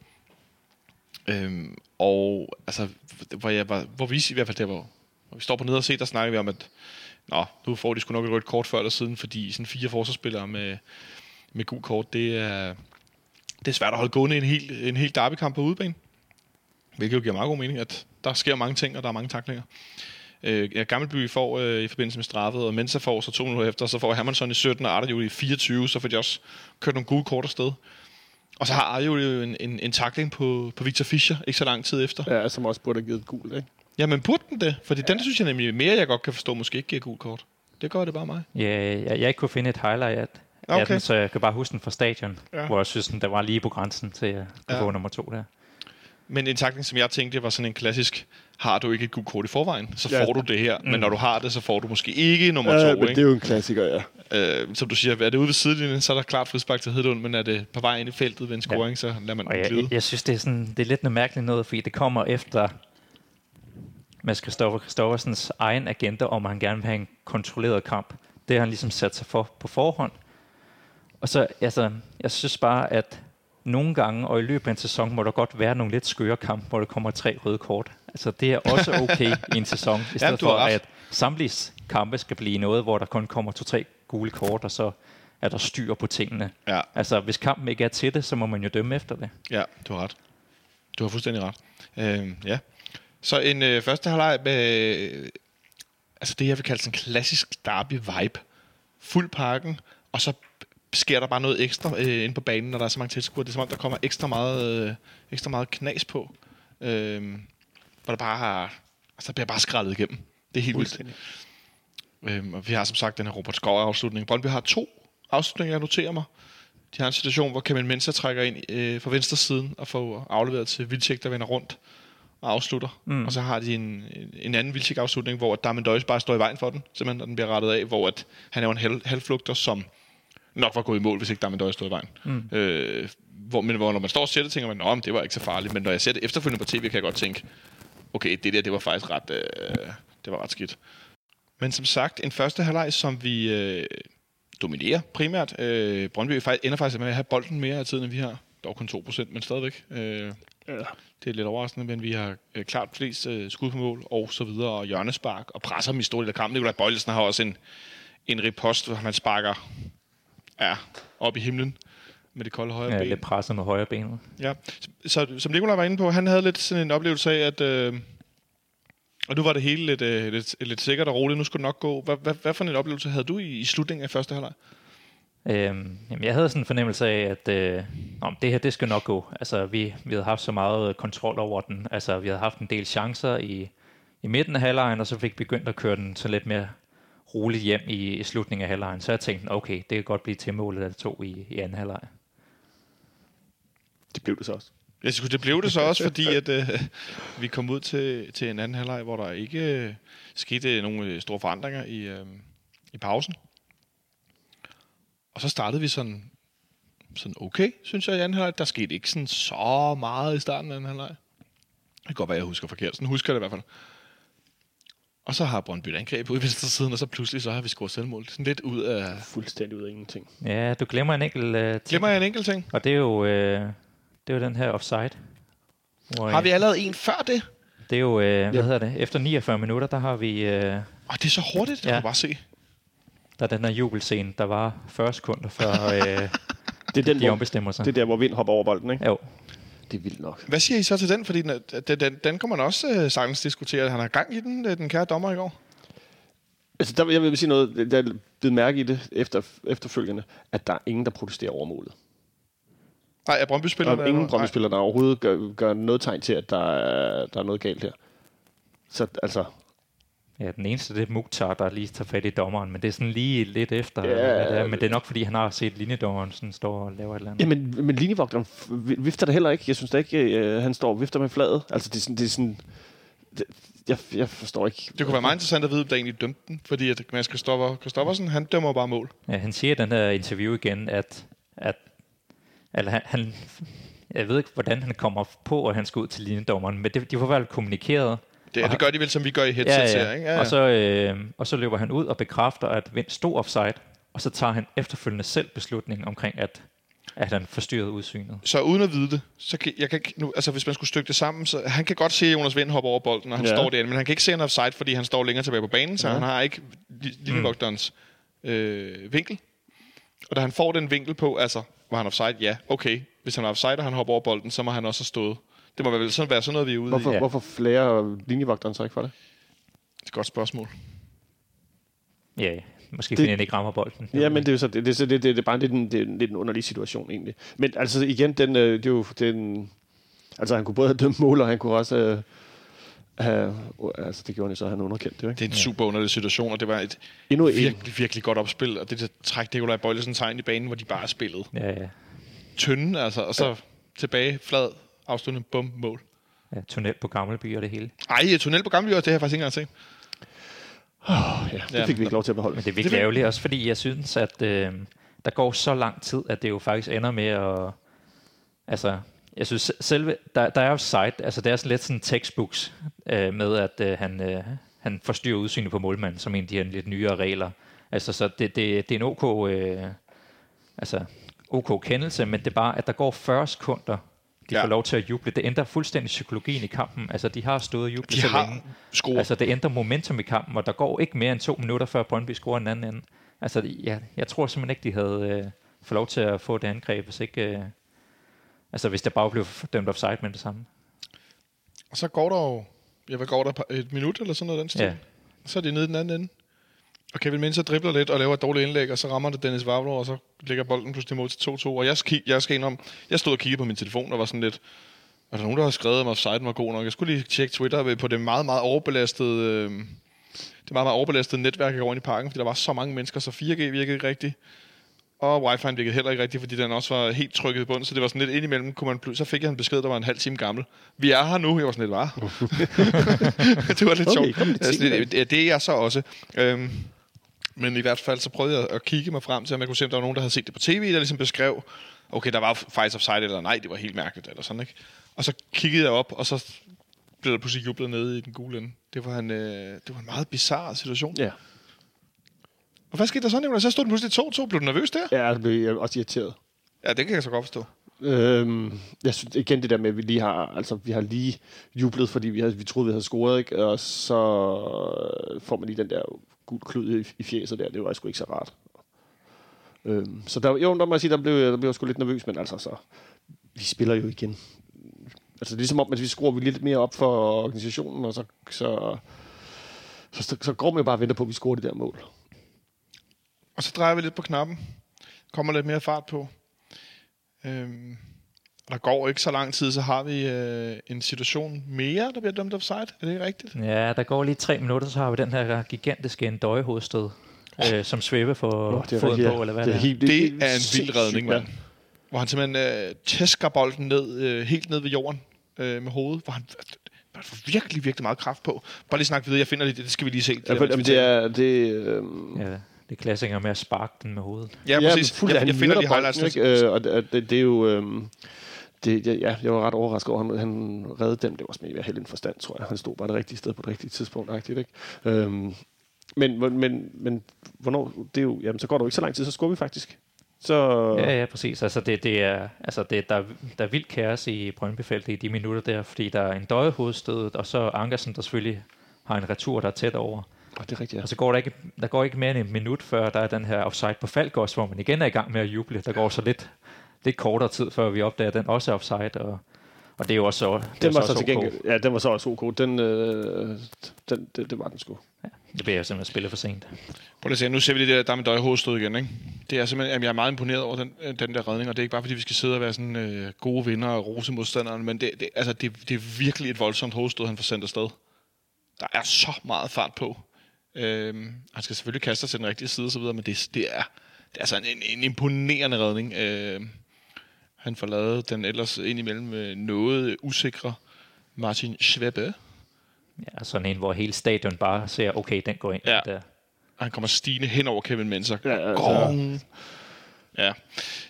Øhm, og altså, hvor, jeg var, hvor vi i hvert fald der, hvor, hvor vi står på nede og se, der snakker vi om, at nå, nu får de sgu nok et rødt kort før eller siden, fordi sådan fire forsvarsspillere med, med gult kort, det er, det er svært at holde gående en hel, en hel derbykamp på udebane. Hvilket jo giver meget god mening, at der sker mange ting, og der er mange taklinger. Øh, ja, Gammelby får øh, i forbindelse med straffet, og Mensa får så to minutter efter, så får Hermansson i 17, og Arjo i 24, så får de også kørt nogle gule kort afsted. Og så har Arjo jo en, en, en takling på, på Victor Fischer, ikke så lang tid efter. Ja, som også burde have givet gult, ikke? Ja, men burde den det? Fordi den synes jeg nemlig mere, jeg godt kan forstå, måske ikke giver gult kort. Det gør det bare mig. Ja, jeg, jeg ikke kunne finde et highlight af, af Okay. den, så jeg kan bare huske den fra stadion, Ja. ja. hvor jeg synes, den der var lige på grænsen til at kunne Ja. ja. få nummer to der. Men en takling, som jeg tænkte, var sådan en klassisk, har du ikke et gult kort i forvejen, så Ja. får du det her. Men Mm. når du har det, så får du måske ikke nummer Ja, to. men ikke? det er jo en klassiker, ja. Øh, som du siger, er det ude ved sidelinjen, så er der klart frispark til Hedlund, men er det på vej ind i feltet ved en scoring, så lader man Og den jeg, glide. jeg, jeg synes, det er, sådan, det er lidt noget mærkeligt noget, fordi det kommer efter Mads Christoffer Christoffersens egen agenda om, han gerne vil have en kontrolleret kamp. Det har han ligesom sat sig for på forhånd. Og så, altså, jeg synes bare, at nogle gange, og i løbet af en sæson, må der godt være nogle lidt skøre kampe, hvor der kommer tre røde kort. Altså, det er også okay i en sæson, i stedet har for, at samtlige kampe skal blive noget, hvor der kun kommer to-tre gule kort, og så er der styr på tingene. Ja, Altså, hvis kampen ikke er til det, så må man jo dømme efter det. ja, du har ret. Du har fuldstændig ret. Øh, ja. Så en øh, første halvleg med, øh, altså det, jeg vil kalde sådan en klassisk derby-vibe. Fuld parken, og så sker der bare noget ekstra øh, inde på banen, når der er så mange tilskuere. Det er som om, der kommer ekstra meget, øh, ekstra meget knas på. Øh, hvor der bare har, altså der bliver bare skrællet igennem. Det er helt vildt. Øhm, og vi har som sagt den her Robert Skov afslutning. Brøndby har to afslutninger, jeg noterer mig. De har en situation, hvor Kevin Mensah trækker ind øh, fra venstre siden og får afleveret til Vilcek, der vender rundt og afslutter. Mm. Og så har de en, en anden Vilcek-afslutning, hvor Darmen Døjs bare står i vejen for den, simpelthen, når den bliver rettet af, hvor at han er en halv, halvflugter, som nok var gået i mål, hvis ikke Darmen Døjs stod i vejen. Mm. Øh, hvor, men hvor, når man står og ser det, tænker man, at det var ikke så farligt. Men når jeg ser det efterfølgende på tv, kan jeg godt tænke, okay, det der, det var faktisk ret, øh, det var ret skidt. Men som sagt, en første halvleg, som vi øh, dominerer primært. Øh, Brøndby er faktisk- ender faktisk med at have bolden mere af tiden, end vi har. Dog kun 2%, men stadigvæk. Øh, Ja. det er lidt overraskende, men vi har øh, klart flest øh, skud på mål, og så videre, og hjørnespark, og presser dem i stor del af kampen. Nikolaj Bøjlesen har også en, en ripost, hvor man sparker ja, op i himlen med det kolde højre Ja, ben. lidt presset med højre benet. Ja, så som Nikolaj var inde på, han havde lidt sådan en oplevelse af, at... Øh, og nu var det hele lidt, øh, lidt, lidt sikkert og roligt. Nu skulle det nok gå. Hvad, hvad, hvad for en oplevelse havde du i, i slutningen af første halvleg? Øhm, jamen, jeg havde sådan en fornemmelse af, at øh, nå, det her, det skal nok gå. Altså, vi, vi havde haft så meget kontrol over den. Altså, vi havde haft en del chancer i, i midten af halvlejen, og så fik vi begyndt at køre den så lidt mere roligt hjem i, i slutningen af halvlejen. Så jeg tænkte, okay, det kan godt blive til målet af to i, i anden halvleg. Det blev det så også. Jeg synes, det blev det så også, fordi at, øh, vi kom ud til, til en anden halvleg, hvor der ikke øh, skete nogen øh, store forandringer i, øh, i pausen. Og så startede vi sådan, sådan okay, synes jeg, i anden halvleg. Der skete ikke sådan så meget i starten af anden halvleg. Det kan godt være, jeg husker forkert. Sådan husker jeg det i hvert fald. Og så har Brøndby et angreb ude i venstre siden, og så pludselig så har vi scoret selvmål. Sådan lidt ud af... Fuldstændig ud af ingenting. Ja, du glemmer en enkelt øh, ting, Glemmer jeg en enkelt ting? og det er jo, øh, det er jo den her offside. Hvor, Har øh, vi allerede en før det? Det er jo, øh, hvad Ja. hedder det, efter 49 minutter, der har vi, øh, Og det er så hurtigt, det ja. Kan du bare se. der er den her jubelscene, der var 40 sekunder før øh, Det er, den, de hvor, ombestemmer sig. det er der, hvor vind hopper over bolden, ikke? Jo, Det er vildt nok. Hvad siger I så til den? Fordi den, den, den, den kunne man også øh, sagtens diskutere. Han har gang i den, øh, den kære dommer i går. Altså, der, jeg vil sige noget, der er blevet mærke i det efter, efterfølgende, at der er ingen, der protesterer over målet. Nej, er Brøndby Der spiller er ingen Brøndby-spillere, der overhovedet gør, gør noget tegn til, at der er, der er noget galt her. Så altså, Ja, den eneste, det er Mukhtar, der lige tager fat i dommeren, men det er sådan lige lidt efter. Ja, hvad det er. Men det er nok, fordi han har set linjedommeren sådan står og laver et eller andet. Jamen, men linjevogteren f- vifter det heller ikke. Jeg synes da ikke, øh, han står og vifter med fladet. Altså, det er sådan... Det er sådan det, jeg, jeg forstår ikke. Det kunne være meget interessant at vide, om der egentlig dømte den, fordi at Mads Christoffer, Christoffersen, han dømmer bare mål. Ja, han siger i den her interview igen, at, at eller han, han, jeg ved ikke, hvordan han kommer på, at han skal ud til linjedommeren, men det, de får vel kommunikeret. Det, Og det gør de vel, som vi gør i headset ja, her, ja. ikke? Ja, ja. Og, så, øh, og så løber han ud og bekræfter, at Vind stod offside, og så tager han efterfølgende selv beslutningen omkring, at, at han forstyrrede udsynet. Så uden at vide det, så kan, jeg kan nu, altså hvis man skulle stykke det sammen, så han kan godt se, at Jonas Vind hopper over bolden, når han Ja. står derinde, men han kan ikke se, er offside, fordi han står længere tilbage på banen, så Ja. han har ikke li- linjevogterens øh, vinkel. Og da han får den vinkel på, altså, var han offside? Ja, okay. Hvis han er offside, og han hopper over bolden, så må han også have stået. Det må vel sådan være sådan noget, vi er ude Hvorfor, i. Ja. hvorfor flærer linjevogteren så ikke for det? Det er et godt spørgsmål. Ja, måske Det- fordi han ikke rammer bolden. Ja, men det er jo så, det, det, det, det, det er bare lidt en, det er en, lidt en underlig situation egentlig. Men altså igen, den, øh, det er jo, den, altså han kunne både have dømt mål, og han kunne også øh, have, altså det gjorde han jo så, han underkendt det, ikke? Det er en super underlig situation, og det var et Endnu en. virkelig, virkelig godt opspil, og det der træk Nikolaj Bøjlesen tegn i banen, hvor de bare spillede Ja, ja. tynde, altså, og så ja. tilbage, flad, afslutning, bum, mål. ja tunnel på Gammelby og det hele. Ej, tunnel på gamle det har jeg faktisk ikke engang set. Ja, det Ja. fik vi ikke lov til at beholde. Men det er virkelig vil- ærgerligt også, fordi jeg synes, at øh, der går så lang tid, at det jo faktisk ender med at... Altså, jeg synes selve... Der, der er jo site, altså det er sådan lidt sådan textbooks øh, med, at øh, han, øh, han forstyrrer udsynet på målmanden, som en af de her lidt nyere regler. Altså, så det, det, det er en OK... Øh, altså, OK kendelse, men det er bare, at der går 40 sekunder, de Ja. får lov til at juble. Det ændrer fuldstændig psykologien i kampen. Altså, de har stået og jublet De så har længe. scoret. Altså, det ændrer momentum i kampen, og der går ikke mere end to minutter, før Brøndby scorer den anden ende. Altså, ja, jeg tror simpelthen ikke, de havde øh, fået lov til at få det angreb, hvis ikke... Øh, altså, hvis der bare blev dømt offside med det samme. Og så går der jo, jeg hvad går der, et minut eller sådan noget den stil. Ja. Så er det nede den anden ende. Og Kevin Mensah dribler lidt og laver et dårligt indlæg, og så rammer det Dennis Vavro, og så ligger bolden pludselig mod til 2-2. Og jeg, ski, jeg skal indrømme, jeg stod og kiggede på min telefon og var sådan lidt, er der nogen, der har skrevet, om offside var god nok? Jeg skulle lige tjekke Twitter på det meget, meget overbelastede, øh, det meget, meget overbelastede netværk, jeg går ind i parken, fordi der var så mange mennesker, så 4G virkede ikke rigtigt. Og wifi'en virkede heller ikke rigtigt, fordi den også var helt trykket i bunden, så det var sådan lidt indimellem, kunne man pl- så fik jeg en besked, der var en halv time gammel. Vi er her nu, jeg var sådan lidt, var. det var lidt Okay, sjovt. Altså, det, det, det er jeg så også. Øhm, men i hvert fald så prøvede jeg at kigge mig frem til, om jeg kunne se, om der var nogen, der havde set det på tv, der ligesom beskrev, okay, der var faktisk offside, eller nej, det var helt mærkeligt, eller sådan, ikke? Og så kiggede jeg op, og så blev der pludselig jublet nede i den gule ende. Det var en, øh, det var en meget bizarre situation. Ja, Og hvad skete der så, Nicolai? Så stod den pludselig 2-2. Blev du nervøs der? ja det blev jeg også irriteret. Ja, det kan jeg så godt forstå. Øhm, jeg synes igen det der med, at vi lige har, altså, vi har lige jublet, fordi vi, havde, vi troede, vi havde scoret, ikke? og så får man lige den der gul klud i, i fjeset der. Det var sgu ikke så rart. Øhm, så der, jo, der må jeg sige, der blev, der blev jeg sgu lidt nervøs, men altså, så, vi spiller jo igen. Altså, det er ligesom om, at vi skruer vi lidt mere op for organisationen, og så, så, så, så, så går man jo bare og venter på, at vi scorer det der mål. Og så drejer vi lidt på knappen. Kommer lidt mere fart på. Øhm, der går ikke så lang tid, så har vi øh, en situation mere, der bliver dømt offside. Er det ikke rigtigt? Ja, der går lige tre minutter, så har vi den her gigantiske endøje-hovedstød, øh, som svæver for det er foden på, eller hvad det det er. er. Helt, Det er en vild redning, ja. mand. Hvor han simpelthen øh, tæsker bolden ned, øh, helt ned ved jorden øh, med hovedet. Hvor han han får virkelig, virkelig meget kraft på. Bare lige snak videre, jeg finder det, det skal vi lige se. Ja, for, jamen, det er, det, øhm, Ja, det er klassiker med at sparke den med hovedet. Ja, præcis. fuldt Jeg, jeg finder lige highlights. bolden, ikke? Øh, og det, det, det er jo... Øhm, det, ja, ja, jeg var ret overrasket over, at han, han reddede dem. Det var også med helt en forstand, tror jeg. Han stod bare det rigtige sted på det rigtige tidspunkt. Rigtigt, ikke? Øhm, men, men, men hvornår, det er jo, jamen, så går der jo ikke så lang tid, så scorer vi faktisk. Så, Ja, ja, præcis. Altså, det, det er, altså det, der, er- der er vildt kaos i Brøndby-feltet i de minutter der, fordi der er en døje hovedstød, og så Ankersen, der selvfølgelig har en retur, der er tæt over. oh, det er rigtigt, ja. Og så går der ikke, der går ikke mere end en minut, før der er den her offside på Falk også, hvor man igen er i gang med at juble. Der går så lidt, lidt kortere tid, før vi opdager, at den også er offside. Og, Og det er jo også, det Den var også så til OK. gengæld, ja, den var så også OK. Den, øh, den, det, det var den sgu. Det bliver jeg simpelthen spillet for sent. Prøv lige at se, nu ser vi det der, der med døje hovedstød igen, ikke? Det er simpelthen, jamen, jeg er meget imponeret over den, øh, den der redning, og det er ikke bare, fordi vi skal sidde og være sådan øh, gode vinder og rose modstanderen, men det, det, altså, det, det er virkelig et voldsomt hovedstød, han får sendt afsted. Der er så meget fart på. Øhm, han skal selvfølgelig kaste sig til den rigtige side og så videre, men det, det er, det er altså en, en, en imponerende redning. Øhm, han får lavet den ellers indimellem øh, noget usikre Martin Schwebbe. Ja, sådan en, hvor hele stadion bare ser, okay, den går ind. Ja. Der. Og han kommer stigende hen over Kevin Menser. Ja, altså-! Ja.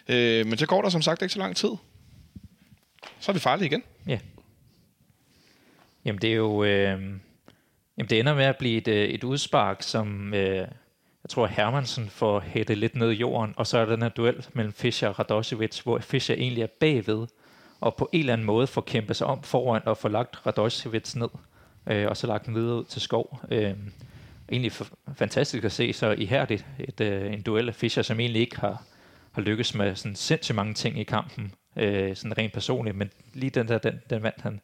Øh, men så går der som sagt ikke så lang tid. Så er vi farlige igen. Ja. Jamen det er jo... Øh, jamen det ender med at blive et, øh, et udspark, som øh, jeg tror Hermansen får hættet lidt ned i jorden, og så er der den her duel mellem Fischer og Radosevic, hvor Fischer egentlig er bagved, og på en eller anden måde får kæmpet sig om foran og får lagt Radosevic ned, øh, og så lagt den videre ud til skov. Øh, egentlig f- fantastisk at se så ihærdigt et, øh, en duel af Fischer, som egentlig ikke har, har lykkes med sådan sindssygt mange ting i kampen, øh, sådan rent personligt, men lige den der, den, den vandt han.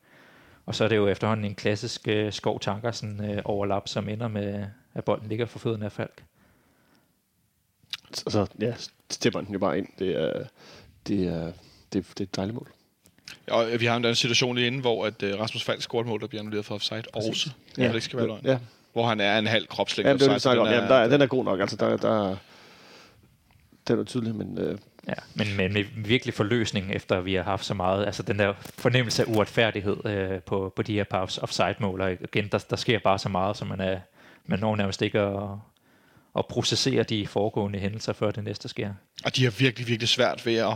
Og så er det jo efterhånden en klassisk øh, skov sådan øh, overlap, som ender med, at bolden ligger for fødderne af Falk. Altså, ja, stepper den jo bare ind. Det er, det er, det, er, det er et dejligt mål. Og vi har en anden situation lige inde, hvor at, uh, Rasmus Falk scorer et mål, der bliver annulleret for offside. Også. Ja. Det ikke skal være løgn. Ja, Hvor han er en halv kropslængde ja det er det, offside, snakker om. den Jamen, der, er- den er god nok. Altså, der, der, den er tydelig, men øh, Ja, men, men med virkelig forløsning, efter vi har haft så meget, altså den der fornemmelse af uretfærdighed øh, på, på de her par off- offside-mål, og igen, der, der sker bare så meget, så man, er, man når nærmest ikke at, at processere de foregående hændelser, før det næste sker. Og de har virkelig, virkelig svært ved at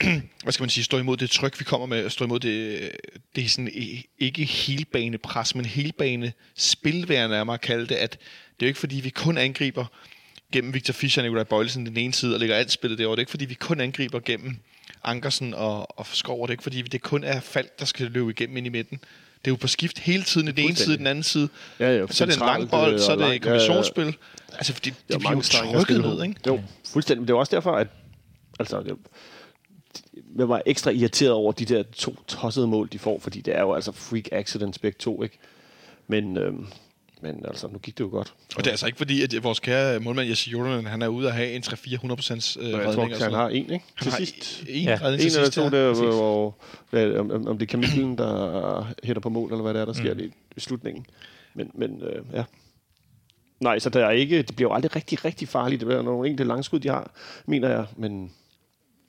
hvad skal man sige, stå imod det tryk, vi kommer med, stå imod det, det er sådan ikke helbane pres, men helbane spil, vil jeg nærmere kalde det, at det er jo ikke fordi, vi kun angriber gennem Victor Fischer og Nikolaj Bøjlesen den ene side, og lægger alt spillet derovre. Det er ikke fordi, vi kun angriber gennem Ankersen og, og Skov, og det er ikke fordi, det kun er fald, der skal løbe igennem ind i midten. Det er jo på skift hele tiden, i den ene side, den anden side. Ja, ja, så er det en lang bold, så er det langt, kombinationsspil. Altså, fordi der de er bliver jo trykket ned, ikke? Jo, fuldstændig. Men det er også derfor, at altså, det, jeg var ekstra irriteret over de der to tossede mål, de får, fordi det er jo altså freak accidents begge to, ikke? Men, øhm, men altså, nu gik det jo godt. Og det er altså ikke fordi, at vores kære målmand Jesse Jordan, han er ude at have en 3-400 procents øh, Og jeg redning. tror, han sådan har noget. en, ikke? han Til har sidst. en Ja. redning En til eller sidst, to der, hvor, om, om, om det er Kamillen, der hætter på mål, eller hvad det er, der sker mm. i slutningen. Men, men øh, ja. Nej, så der er ikke, det bliver jo aldrig rigtig, rigtig farligt. Det er nogle enkelte langskud, de har, mener jeg. Men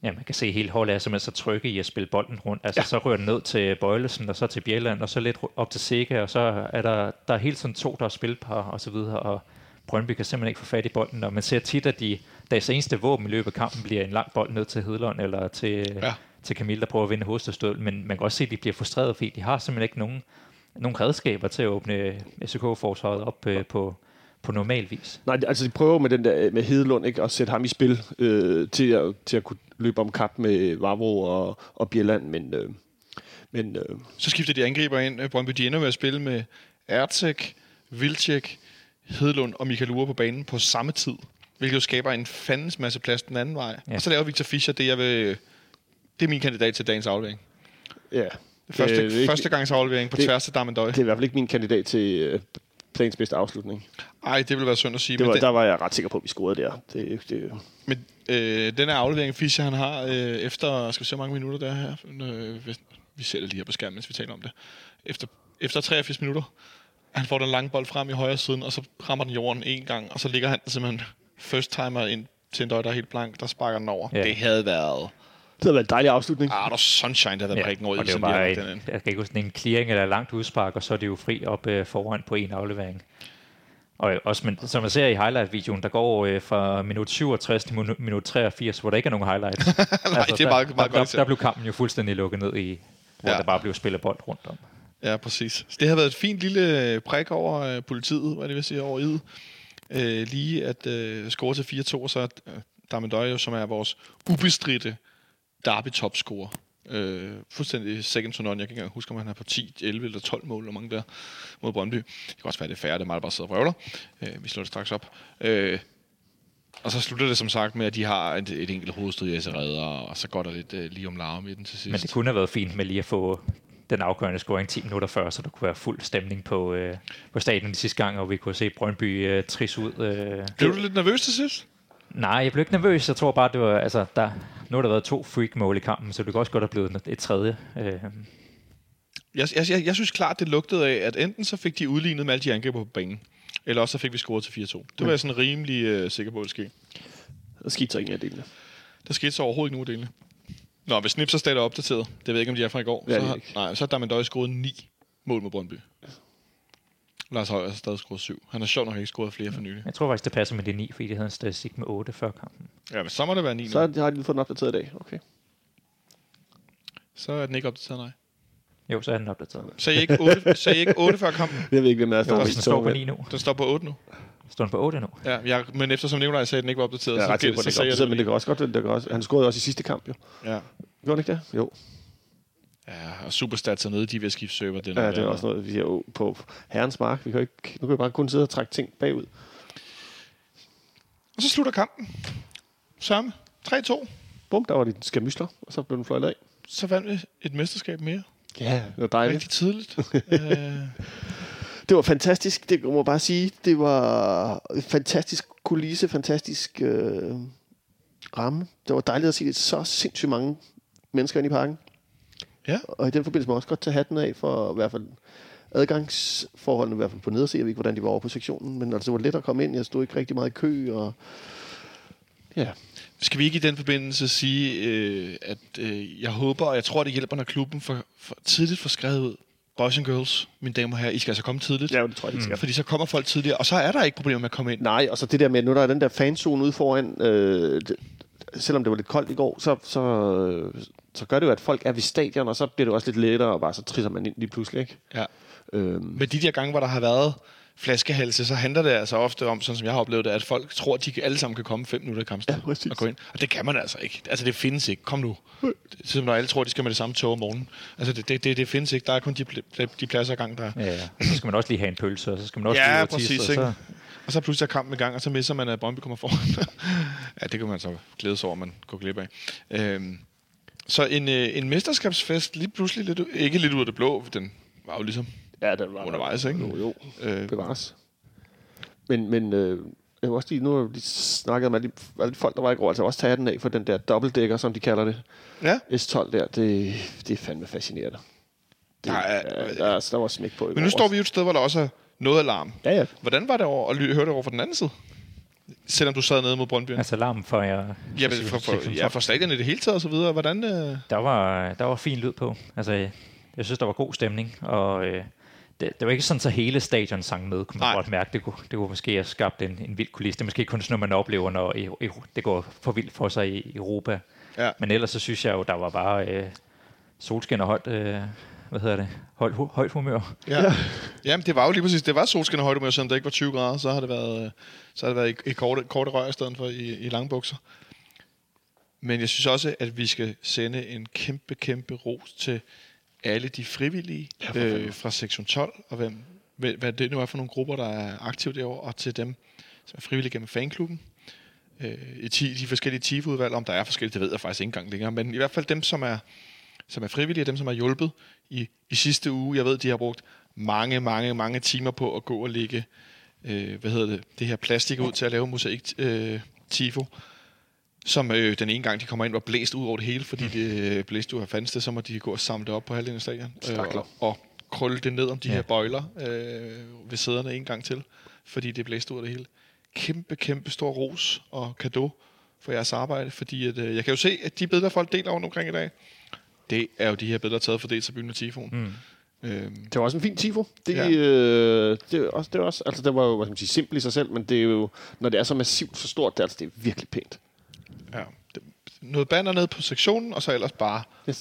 Ja, man kan se, hele holdet er simpelthen så trygge i at spille bolden rundt. Altså, ja. så rører den ned til Bøjlesen, og så til Bjelland, og så lidt op til Sikke, og så er der, der er hele tiden to, der er spilpar, og så videre, og Brøndby kan simpelthen ikke få fat i bolden, og man ser tit, at de, deres eneste våben i løbet af kampen bliver en lang bold ned til Hedlund, eller til, Ja. til Camille, der prøver at vinde hovedstødstød, men man kan også se, at de bliver frustreret, fordi de har simpelthen ikke nogen, nogen redskaber til at åbne SK-forsvaret op øh, på, på normal vis. nej, altså de prøver med den der med Hedelund, ikke, at sætte ham i spil øh, til, at, til at kunne løbe om kap med Vavro og, og Bjelland, men, øh, men øh, Så skifter de angriber ind. Øh, Brøndby de ender med at spille med Ertek, Vilcek, Hedlund og Michael Ure på banen på samme tid. Hvilket jo skaber en fandens masse plads den anden vej. Ja. Og så laver Victor Fischer det, jeg vil... Det er min kandidat til dagens aflevering. ja. Første, det, ikke, første gangs aflevering på det- tværs af Damendøj. det er i hvert fald ikke min kandidat til øh, dagens bedste afslutning. Ej, det vil være synd at sige. Det var, men der var jeg ret sikker på, at vi scorede der. Det, det, Men øh, den her aflevering, Fischer han har, øh, efter, skal vi se, hvor mange minutter der er her? Øh, vi ser det lige her på skærmen, mens vi taler om det. Efter, efter 83 minutter, han får den lange bold frem i højre siden, og så rammer den jorden en gang, og så ligger han simpelthen first timer ind til en døj, der er helt blank, der sparker den over. Ja. Det havde været... det havde været en dejlig afslutning. Ah, der er sunshine, der havde været ja, prikken over og det er har bare en, den jeg kan ikke huske, en clearing eller langt udspark, og så er det jo fri op øh, foran på en aflevering. Og også, men, som man ser i highlight-videoen, der går øh, fra minut 67 til minu- minut 83, hvor der ikke er nogen highlights. Nej, det er meget, der, meget der, godt der, der blev kampen jo fuldstændig lukket ned i, hvor Ja. der bare blev spillet bold rundt om. Ja, præcis. Så det har været et fint lille øh, prik over øh, politiet, hvad det vil sige, over id. Øh, lige at øh, score til 4-2, og så øh, Damendøj, som er vores ubestridte derby-topscorer. Øh, fuldstændig second to none. Jeg kan ikke engang huske, om han er på 10, 11 eller 12 mål, eller mange der mod Brøndby. Det kan også være, det er færre, det er mig, der bare sidder og vrøvler. Øh, vi slår det straks op. Øh, Og så slutter det som sagt med, at de har et, et enkelt hovedstød i Redder, og så går der lidt uh, lige om larm i den til sidst. Men det kunne have været fint med lige at få den afgørende scoring 10 minutter før, så der kunne være fuld stemning på, øh, på stadion de sidste gang, og vi kunne se Brøndby øh, tris ud. Øh. Blev du lidt nervøs til sidst? Nej, jeg blev ikke nervøs. Jeg tror bare, det var, altså, der, nu har der været to freak-mål i kampen, så det kunne også godt have blevet et tredje. Øh. Jeg, jeg, jeg, jeg synes klart, det lugtede af, at enten så fik de udlignet med alle de angriber på banen, eller også så fik vi scoret til 4-2. Det var jeg sådan rimelig øh, sikker på, at det skete. Der skete så ingen af delene. Der skete så overhovedet ikke nogen af delene. Nå, hvis Nips er stadig opdateret, det ved jeg ikke, om de er fra i går, Ja, så, har, nej, så har Damendøj scoret 9 mål mod Brøndby. Lars Højer har stadig scoret 7. Han har sjovt nok ikke scoret flere for nylig. Jeg tror faktisk, det passer med de 9, fordi de havde en statistik med 8 før kampen. Ja, men så må det være 9 nu. Så Så, har de fået den opdateret i dag. Okay. så er den ikke opdateret, nej. Jo, så er den opdateret. Så I ikke 8, så I ikke 8 før kampen? Jeg ved ikke, hvem der Jo, står den står på 9 nu. Den står på 8 nu. Står den på 8 nu? Ja, jeg, men eftersom Nikolaj sagde, at den ikke var opdateret, er så, at så det sagde ikke jeg opdateret, men det det. kan også godt, det kan også, han scorede også i sidste kamp, jo. Ja. Gjorde han ikke det? Jo. Ja, og Superstats er nede, de er ved at skifte server. Den Ja, og det er også noget, vi er på herrens mark. Vi kan ikke, nu kan vi bare kun sidde og trække ting bagud. Og så slutter kampen. Samme. 3-2. Bum, der var de skamysler, og så blev den fløjtet af. Så vandt vi et mesterskab mere. Ja, det var dejligt. Rigtig tidligt. øh, Det var fantastisk, det må jeg bare sige. Det var en fantastisk kulisse, fantastisk øh, ramme. Det var dejligt at se så sindssygt mange mennesker inde i parken. Ja. Og i den forbindelse må jeg også godt tage hatten af for i hvert fald adgangsforholdene, i hvert fald på nederse. Jeg ved ikke, hvordan de var over på sektionen, men altså, det var let at komme ind. Jeg stod ikke rigtig meget i kø, og ja, Skal vi ikke i den forbindelse sige, øh, at øh, jeg håber, og jeg tror, det hjælper, når klubben for, for tidligt får skrevet ud, boys and girls, mine damer og herrer, I skal altså komme tidligt. ja det tror jeg, skal. Ja. Fordi så kommer folk tidligere, og så er der ikke problemer med at komme ind. Nej, og så det der med, nu der er den der fanzone ude foran, øh, det, selvom det var lidt koldt i går, så, så, så gør det jo, at folk er ved stadion, og så bliver det også lidt lettere, og bare så trisser man ind lige pludselig, ikke? Ja. Øhm, Men de der gange, hvor der har været flaskehalse, så handler det altså ofte om, sådan som jeg har oplevet det, at folk tror, at de alle sammen kan komme fem minutter i kampstid Ja, og gå ind. Og det kan man altså ikke. Altså, det findes ikke. Kom nu. Det som når alle tror, at de skal med det samme tog om morgenen. Altså, det, det, det, det findes ikke. Der er kun de, de pladser ad gang, der er. Ja, ja. Og så skal man også lige have en pølse, og så skal man også Ja, lige og præcis, tisse, og ikke? så, Og så pludselig er kampen i gang, og så misser man, at Brøndby kommer foran. ja, det kan man så glæde sig over, at man går glip af. Øhm, så en, øh, en mesterskabsfest, lige pludselig lidt, ikke lidt ud af det blå, for den var jo ligesom ja, den var undervejs, ikke? Jo, jo, Øh, bevares. Men, men øh, jeg vil også lige, nu har vi lige snakket med alle de, alle de folk, der var i går, altså også tage den af for den der dobbeltdækker, som de kalder det. ja, S12 der, det, det er fandme fascinerende. Det, Der er- ja, der, der var smæk på i men nu står vi jo et sted, hvor der også er noget alarm. Ja, ja. Hvordan var det over at høre det over fra den anden side? Selvom du sad nede mod Brøndby. altså larmen for jer. Ja, men for, for, ja, for stadion i det hele taget og så videre. Hvordan... Øh... Der var, der var fin lyd på. Altså, jeg, jeg synes, der var god stemning, og øh, det, det, var ikke sådan, så hele stadion sang med, kunne man Nej. godt mærke. Det kunne, det kunne måske have skabt en, en vild kulisse. Det er måske kun sådan noget, man oplever, når i, i, det går for vildt for sig i Europa. Ja. Men ellers så synes jeg jo, der var bare øh, solskin og højt, øh, hvad hedder det, højt, højt humør. Ja. Jamen, det var jo lige præcis, det var solskin og højde, selvom det ikke var 20 grader, så har det været, så har det været i, i korte, korte rør i stedet for i, i lange bukser. Men jeg synes også, at vi skal sende en kæmpe, kæmpe ros til alle de frivillige Ja, øh, fra sektion 12, og hvem, hvad hvad det nu er for nogle grupper, der er aktive derovre, og til dem, som er frivillige gennem fanklubben. Øh, i ti, de forskellige TIF-udvalg, om der er forskellige, det ved jeg faktisk ikke engang længere, men i hvert fald dem, som er, som er frivillige, og dem, som har hjulpet i, i sidste uge. Jeg ved, de har brugt mange, mange, mange timer på at gå og lægge øh, hvad hedder det, det her plastik ud til at lave mosaik øh, tifo som øh, den ene gang, de kommer ind, var blæst ud over det hele, fordi det øh, blæste jo af fandt det, så må de gå og samle det op på halvdelen af stadion. Øh, og, og krølle det ned om de ja. her bøjler øh, ved sæderne en gang til, fordi det blæste ud af det hele. Kæmpe, kæmpe stor ros og kado for jeres arbejde, fordi at, øh, jeg kan jo se, at de billeder, folk deler rundt omkring i dag, det er jo de her billeder taget fra dels af byen af Tifon. Mm. Øhm, Det var også en fin tifo. Det, Ja. øh, det, er også, det, er også, altså, det var jo hvad skal man sige, simpelt i sig selv, men det er jo, når det er så massivt så stort, det, er, altså, det er virkelig pænt. ja. Noget banner ned på sektionen, og så ellers bare... Jeg,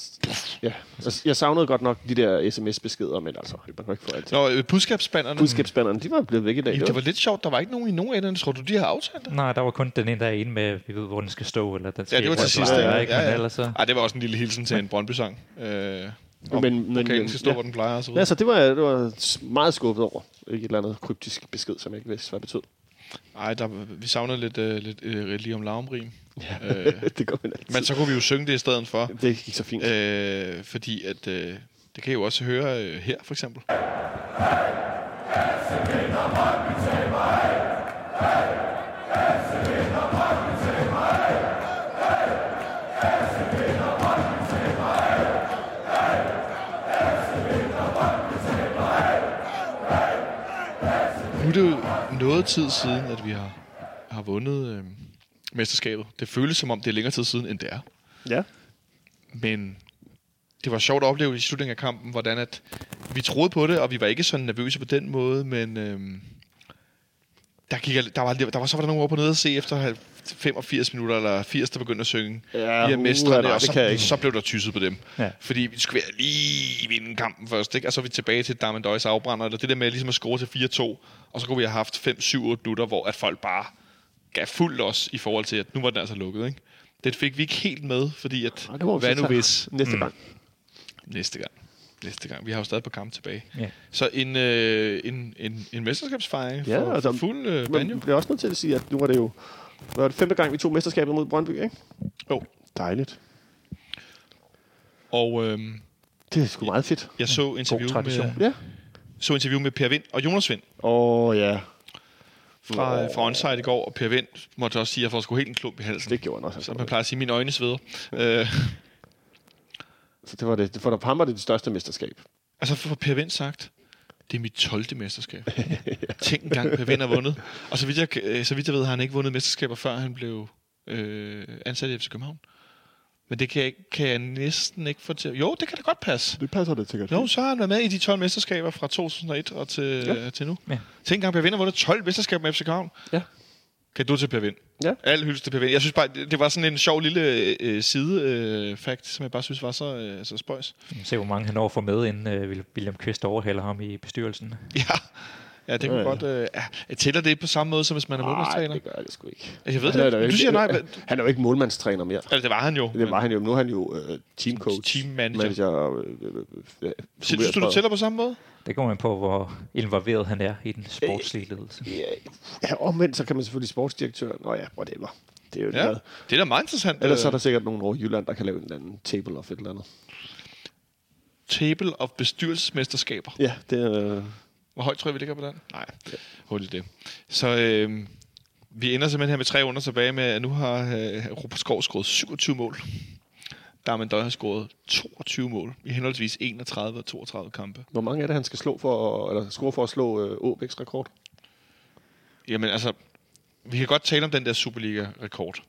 ja. jeg, jeg savnede godt nok de der sms-beskeder, men altså, man kan ikke få alt. Nå, øh, budskabsbannerne, Budskabsbannerne, de var blevet væk i dag. Jamen, det var lidt sjovt. Der var ikke nogen i nogen af dem. Tror du, de har aftalt det? Nej, der var kun den ene, der er ene med, vi ved, hvor den skal stå, eller den skal Ja, det var til sidst. Ja, ikke? ja, ja. ellers så... Ej, det var også en lille hilsen til en Brøndby-sang. Øh, om Men- men- vokalen men- skal stå, ja. hvor den plejer, og så Ja, videre. så det var, det var meget skuffet over. Ikke et eller andet kryptisk besked, som jeg ikke vidste, hvad det betød. Ej, der, vi savner lidt, øh, lidt øh, lige om lavmrim. Ja, Øh, det går man altid. Men så kunne vi jo synge det i stedet for. Det gik så fint. Øh, fordi at, øh, det kan I jo også høre øh, her, for eksempel. Nu er det jo noget tid siden, at vi har, har vundet øh, mesterskabet. Det føles som om, det er længere tid siden, end det er. Ja. Men det var sjovt at opleve i slutningen af kampen, hvordan at vi troede på det, og vi var ikke så nervøse på den måde, men øhm, der, gik, jeg- der, var, der var så var der nogen over på nede at se efter 85 minutter, eller 80, der begyndte at synge. Ja, de her mestrene, nej, og så, så blev der tysset på dem. Ja. Fordi vi skulle være lige vinde kampen først, ikke? og så er vi tilbage til Darmendøjs afbrænder, eller det der med ligesom at score til 4-2, og så kunne vi have haft 5-7-8 minutter, hvor at folk bare gav fuld os i forhold til, at nu var den altså lukket. Ikke? Det fik vi ikke helt med, fordi at, Ej, det må hvad nu hvis? Næste gang. Næste gang. Næste gang. Vi har jo stadig på kamp tilbage. Ja. Så en, øh, en, en, en mesterskabsfejring Ja, for, altså, for fuld øh, banjo. vi bliver også nødt til at sige, at nu var det jo var det femte gang, vi tog mesterskabet mod Brøndby, ikke? Jo. Dejligt. Og øhm, Det er sgu meget fedt. jeg så interview, tradition. med, Ja. Så interview med Per Vind og Jonas Vind Åh, oh, ja. fra, Nå. fra Onsite i går. Og Per Vind måtte også sige, at jeg får sgu helt en klump i halsen. Det gjorde han også. Så man plejer at sige, mine øjne sveder. øh, Så det var det. For ham var det det største mesterskab. altså for Per Vind sagt, det er mit 12. mesterskab. Tænk engang, Per Vind har vundet. Og så vidt, jeg, øh, så vidt jeg ved, har han ikke vundet mesterskaber, før han blev øh, ansat i FC København. Men det kan jeg, kan jeg næsten ikke få til. Jo, det kan da godt passe. Det passer det sikkert. Jo, så har han været med i de 12 mesterskaber fra 2001 og til, Ja. ja. til nu. Ja. Tænk engang, Per Vind har vundet 12 mesterskaber med FC København. Ja. Kan du til Per Vind? Ja. Al hyldest til Per Vind. Jeg synes bare, det var sådan en sjov lille øh, side-fact, som jeg bare synes var så, øh, så spøjs. Se, hvor mange han når få med, inden øh, Will- William Kvist overhælder ham i bestyrelsen. Ja, ja det kunne ja. godt... Øh, ja, tæller det på samme måde, som hvis man er Nej, målmandstræner? det gør det sgu ikke. Jeg ved Han er det. ikke- Du siger nej, men... Han er jo ikke målmandstræner mere. Altså, det var han jo. Det var han jo. Nu er han jo uh, teamcoach. Team manager. manager øh, øh, øh, Synes du, du tæller på samme måde? Det går man på, hvor involveret han er i den sportslige ledelse. Ja, ja, omvendt så kan man selvfølgelig sportsdirektør. Nå ja, whatever. Det er jo Ja, ja. det er da meget interessant. Ellers så er øh, der sikkert nogen over i Jylland, der kan lave en eller anden table of et eller andet. Table of bestyrelsesmesterskaber. Ja, det er... Hvor højt tror jeg, vi ligger på den? Nej, hurtigt det. Så øh, vi ender simpelthen her med tre under tilbage med, at nu har øh, Robert Skov scoret 27 mål. Darmen Døj har scoret 22 mål i henholdsvis 31 og 32 kampe. Hvor mange er det, han skal slå for, eller score for at slå øh, Åbæks rekord? Jamen altså, vi kan godt tale om den der Superliga-rekord.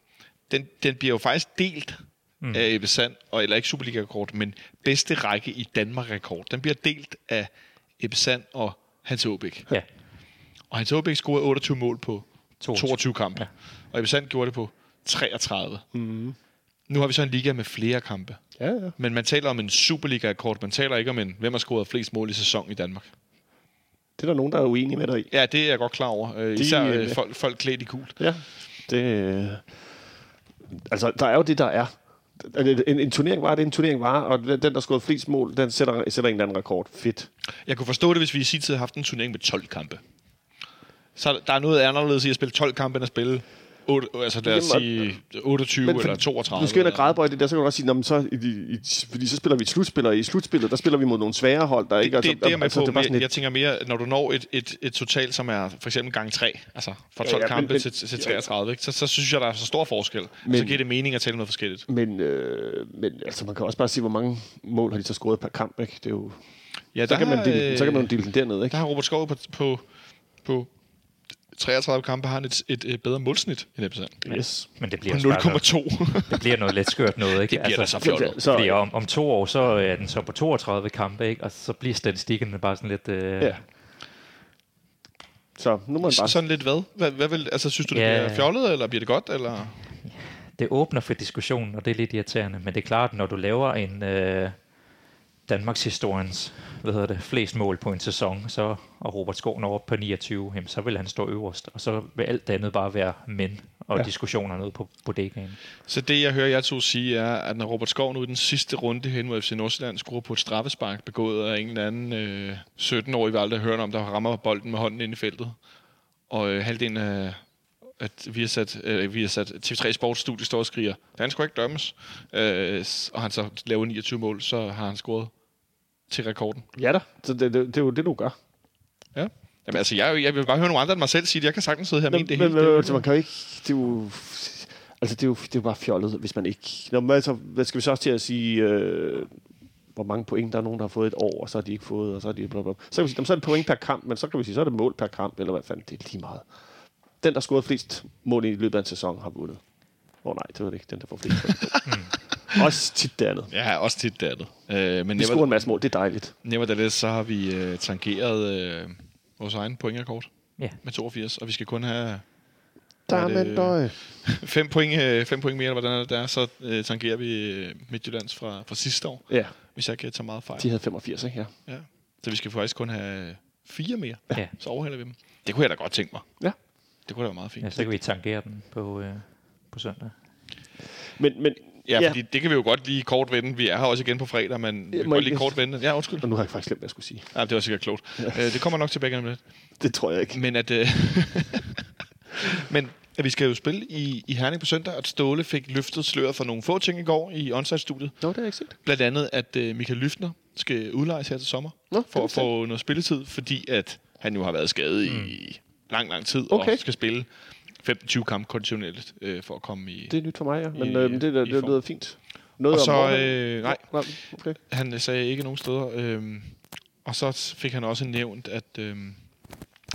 Den, den bliver jo faktisk delt mm. af Ebbe Sand, og, eller ikke Superliga-rekord, men bedste række i Danmark-rekord. Den bliver delt af Ebbe Sand og Hans Åbæk. Ja, Og Hans Åbæk scorede 28 mål på 22. 22 kampe. Ja. Og Ebbe Sand gjorde det på 33. Mm. Nu har vi så en liga med flere kampe. Ja, ja. Men man taler om en Superliga-rekord. Man taler ikke om en, hvem har scoret flest mål i sæson i Danmark. Det er der nogen, der er uenige med dig i. Ja, det er jeg godt klar over. Øh, De- især øh, folk, folk klædt i gult. Ja. Det, øh, altså, der er jo det, der er. En, en turnering var det, en turnering var, og den, der scorede flest mål, den sætter, sætter en eller anden rekord. Fedt. Jeg kunne forstå det, hvis vi i sin tid havde haft en turnering med 12 kampe. Så der er noget anderledes i at spille 12 kampe, end at spille 8, altså lad os sige 28 Men eller 32. Du skal ind og grædebøje det der, så kan du også sige, "Nå, men så, i, i, fordi så spiller vi et slutspil, og i slutspillet, der spiller vi mod nogle svære hold, der ikke... det, det, det er med altså, på, det er sådan jeg, jeg tænker mere, når du når et, et, et total, som er for eksempel gang 3, altså fra 12 Ja, ja, ja, kampe men- til, til 33, ikke? Så, så synes jeg, der er så stor forskel. Men, så giver det mening at tale noget forskelligt. men, øh, men altså, man kan også bare sige, hvor mange mål har de så scoret per kamp, ikke? Det er jo, Ja, så, kan man dele, øh, så kan man jo dele den derned, ikke? Der har Robert Skov på, på, på 33 kampe har han et, et, et bedre målsnit end Ebbe Sand. Yes. men det På bliver, noget, 0,2. det bliver noget lidt skørt noget, ikke? det bliver altså, da så fjollet. Så, Fordi om, om to år, så er den så på 32 kampe, ikke? Og så bliver statistikkerne bare sådan lidt... Øh, ja. Så nu må man bare... Sådan lidt hvad? hvad, hvad vil, altså, synes du, det Ja. bliver fjollet, eller bliver det godt? Eller? det åbner for diskussionen, og det er lidt irriterende. Men det er klart, når du laver en øh, Danmarks historiens hvad hedder det, flest mål på en sæson, så, og Robert Skov når op på 29, jamen, så vil han stå øverst. Og så vil alt det andet bare være mænd og Ja. diskussioner nede på bodegaen. Så det, jeg hører jer to sige, er, at når Robert Skov nu i den sidste runde hen mod FC Nordsjælland skruer på et straffespark, begået af en eller anden øh, 17-årig, vi aldrig har hørt om, der rammer bolden med hånden ind i feltet, og øh, halvdelen af at vi har sat, øh, vi har sat TV3 Sports studie står og skriger, han skulle ikke dømmes, øh, og han så laver 29 mål, så har han scoret til rekorden. Ja da, så det, det, det er jo det, du gør. Ja. Jamen, altså, jeg, jeg vil bare høre nogle andre end mig selv sige det. Jeg kan sagtens sidde her og mene det men, hele. men, jo- altså, man kan jo ikke... Det er jo, altså, det er jo, det er jo bare fjollet, hvis man ikke... Nå, men altså, hvad skal vi så også til at sige... Øh, hvor mange point der er nogen, der har fået et år, og så har de ikke fået, og så er de bla, bla. Så kan vi sige, så er det point per kamp, men så kan vi sige, så er det mål per kamp, eller hvad fanden, det er lige meget. Den, der scorede flest mål i løbet af en sæson, har vundet. Åh oh, nej, det var det ikke. Den, der får flest point. Også tit det andet. Ja, også tit det andet. Øh, men Vi scorer never, en masse mål, det er dejligt. nevertheless, så har vi øh, tangeret øh, vores egen pointrekord Ja. med 82, og vi skal kun have Der er er det- men døj. fem point, øh, fem point mere, eller hvordan er det der, så øh, tangerer vi øh, Midtjyllands fra, fra sidste år, Ja, hvis jeg ikke tager meget fejl. de havde 85, ikke? Ja. Ja. Så vi skal faktisk kun have fire mere, Ja. så overhælder vi dem. Det kunne jeg da godt tænke mig. Ja. Det kunne da være meget fint. ja, så kan vi tangere den på, øh, på søndag. Men, men Ja, Ja. fordi det kan vi jo godt lige kort vende. Vi er her også igen på fredag, men vi kan godt lige kort vende. Ja, undskyld. og nu har jeg faktisk glemt, hvad jeg skulle sige. Ja, det var sikkert klogt. Øh, det kommer nok tilbage om lidt. Det tror jeg ikke. Men at... Øh, men at vi skal jo spille i, i Herning på søndag, og Ståle fik løftet sløret for nogle få ting i går i onsite-studiet. Nå, det har jeg ikke set. Blandt andet, at øh, Michael Lyftner skal udlejes her til sommer Nå, for at få noget spilletid, fordi at han jo har været skadet i lang, lang tid Okay. og skal spille 15-20 kampe konditionelt øh, for at komme i... Det er nyt for mig, ja. Men I- øh, det, det, det lyder fint. Noget Og så, om Morgan? øh, nej. Okay. Han sagde ikke nogen steder. Øhm, og så fik han også nævnt, at øhm,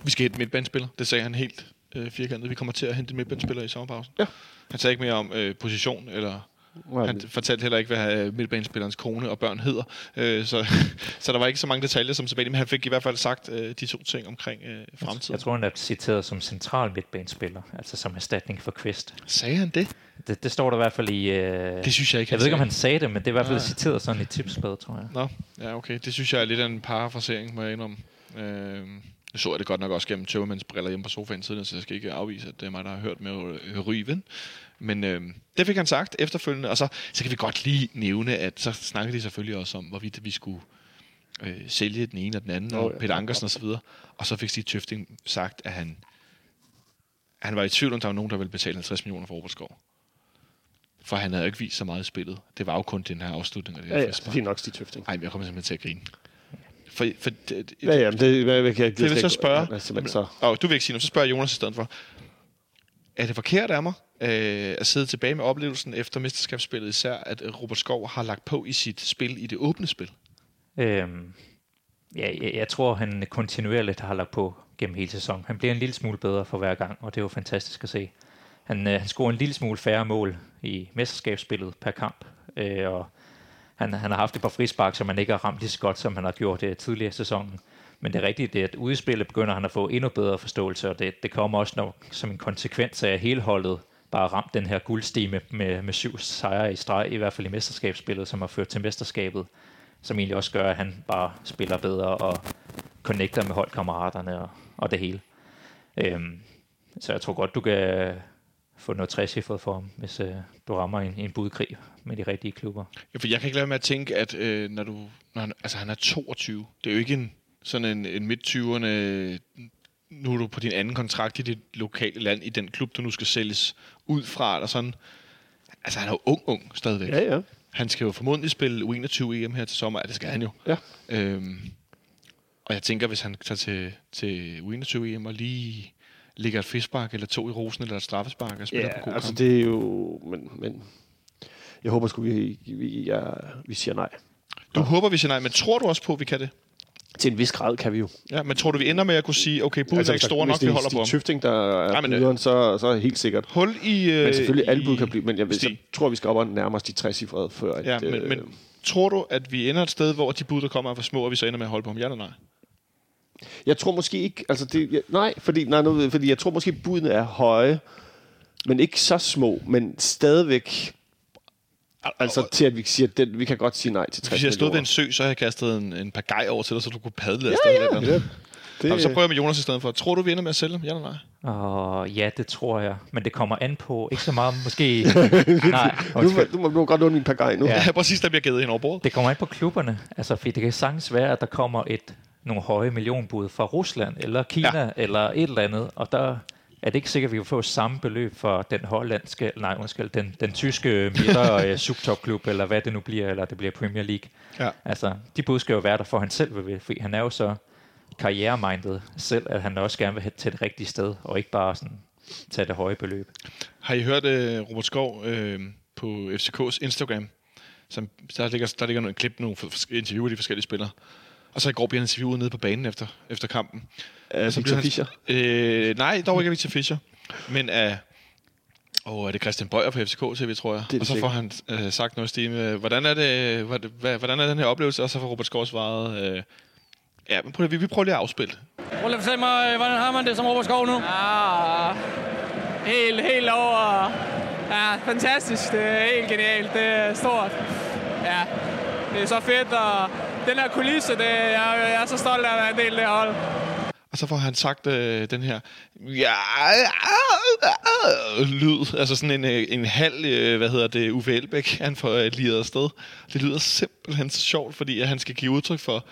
vi skal hente en midtbanespiller. Det sagde han helt øh, firkantet. Vi kommer til at hente en midtbanespiller i sommerpausen. Ja. Han sagde ikke mere om øh, position, eller Han fortalte heller ikke, hvad øh, midtbanespillerens kone og børn hedder. Øh, så, så der var ikke så mange detaljer som sædvanligt, men han fik i hvert fald sagt øh, de to ting omkring øh, fremtiden. Jeg tror, han er citeret som central midtbanespiller, altså som erstatning for Quest. Sagde han det? Det, det står der i hvert fald i... Øh, Det synes jeg ikke, jeg ved ikke, om han sagde det, men det er i hvert fald Nej. citeret sådan i tipsbladet, tror jeg. Nå, ja okay. Det synes jeg er lidt af en parafrasering, må jeg indrømme. Øh, nu så jeg det godt nok også gennem Tømmermænds briller hjemme på sofaen tidligere, så jeg skal ikke afvise, at det er mig, der har hørt med øh, ryven. Men øh, det fik han sagt efterfølgende, og så, så kan vi godt lige nævne, at så snakkede de selvfølgelig også om, hvorvidt vi skulle øh, sælge den ene og den anden, Nå, og ja. Peter Ankersen og så videre. Og så fik Stig Tøfting sagt, at han, han var i tvivl, om der var nogen, der ville betale 50 millioner for Overskov. For han havde jo ikke vist så meget i spillet. Det var jo kun den her afslutning af det her Ja, ja, frispark. fint nok, Stig Tøfting. Ej, men jeg kommer simpelthen til at grine. For, for det, Ja, ja, men det, hvad, hvad kan jeg det vil så spørge. Ja, simpelthen så. Og du vil ikke sige noget, så spørger jeg Jonas i stedet for. Er det forkert af mig øh, at sidde tilbage med oplevelsen efter mesterskabsspillet, især at Robert Skov har lagt på i sit spil i det åbne spil? Øhm, ja, jeg, jeg tror, han kontinuerligt har lagt på gennem hele sæsonen. Han bliver en lille smule bedre for hver gang, og det er jo fantastisk at se. Han, øh, han scorer en lille smule færre mål i mesterskabsspillet per kamp, øh, og han, han har haft et par frispark, som han ikke har ramt lige så godt, som han har gjort det tidligere i sæsonen. Men det er rigtigt, det er, at udspillet begynder han at få endnu bedre forståelse, og det, det kommer også nok som en konsekvens af, at hele holdet bare ramt den her guldstime med, med syv sejre i streg, i hvert fald i mesterskabsspillet, som har ført til mesterskabet, som egentlig også gør, at han bare spiller bedre og connecter med holdkammeraterne og, og det hele. Øhm, så jeg tror godt, du kan få noget træsiffret for ham, hvis øh, du rammer en, en budkrig med de rigtige klubber. Ja, for jeg kan ikke lade være med at tænke, at øh, når du, når han, altså han er 22, det er jo ikke en, sådan en, en midt-20'erne, nu er du på din anden kontrakt i dit lokale land, i den klub, du nu skal sælges ud fra, eller sådan. Altså han er jo ung, ung stadigvæk. Ja, ja. Han skal jo formodentlig spille U21 EM her til sommer. Ja, det skal han jo. Ja. Øhm, og jeg tænker, hvis han tager til, til U21 EM og lige ligger et fiskbark eller to i rosen eller et straffespark og spiller på Ja, god altså kamp. det er jo... Men, men jeg håber sgu, vi, vi, ja, vi siger nej. Du håber, vi siger nej, men tror du også på, at vi kan det? Til en vis grad kan vi jo. Ja, men tror du, vi ender med at kunne sige, okay, buden altså, er ikke store nok, vi er holder på ham? Tøfting, der er Nej, men, øh, byderen, så, så er helt sikkert. Hul i... Øh, Men selvfølgelig, alle bud kan blive... Men jeg, jeg Stig. tror, vi skal op og nærme os de 60 cifrede før. At, Ja, men, øh, men tror du, at vi ender et sted, hvor de bud, der kommer, er for små, og vi så ender med at holde på ham? Ja eller nej? Jeg tror måske ikke... Altså det, jeg, nej, fordi, nej nu, fordi jeg tror måske, budene er høje, men ikke så små, men stadigvæk... Altså til, at vi siger, den, vi kan godt sige nej til 60 Hvis jeg stod ved en sø, så havde jeg kastet en, en par gej over til dig, så du kunne padle afsted. Ja, lidt. ja, ja. Det, Jamen, så prøver jeg med Jonas i stedet for. Tror du, vi ender med at sælge dem? Ja eller nej? Og ja, det tror jeg. Men det kommer an på, ikke så meget måske... nej, nu, du må du må godt låne min par nu. Ja. Ja, præcis, der bliver givet hen over bordet. Det kommer an på klubberne. Altså, fordi det kan sagtens være, at der kommer et nogle høje millionbud fra Rusland eller Kina ja. eller et eller andet, og der er det ikke sikkert, at vi kan få samme beløb for den hollandske, nej undskyld, den, den tyske midter øh, subtopklub, eller hvad det nu bliver, eller det bliver Premier League. Ja. Altså, de bud skal jo være der for, han selv vil, fordi han er jo så karrieremindet selv, at han også gerne vil have til det rigtige sted, og ikke bare sådan tage det høje beløb. Har I hørt uh, Robert Skov uh, på FCK's Instagram? Som, der, ligger, der ligger nogle klip, nogle interview af de forskellige spillere. Og så i går bliver han interviewet nede på banen efter, efter kampen. Uh, så Victor han, Fischer. Øh, nej, dog ikke Victor Fischer. Men af... Og er det Christian Bøjer fra FCK TV, tror jeg. Det og så får han øh, sagt noget stil med, hvordan er, det, hvad, hvordan er den her oplevelse? Og så får Robert Skov svaret, øh, ja, men prøv, vi, vi prøver lige at afspille. Prøv lige at fortælle mig, øh, hvordan har man det som Robert Skov nu? Ja, helt, helt over. Ja, fantastisk. Det er helt genialt. Det er stort. Ja, det er så fedt, og den her kulisse, det, jeg, jeg er så stolt af at være en del af det hold. Og så får han sagt øh, den her ja, lyd, altså sådan en, øh, en halv, øh, hvad hedder det, Uffe Elbæk, han får øh, liret afsted. Det lyder simpelthen så sjovt, fordi at han skal give udtryk for,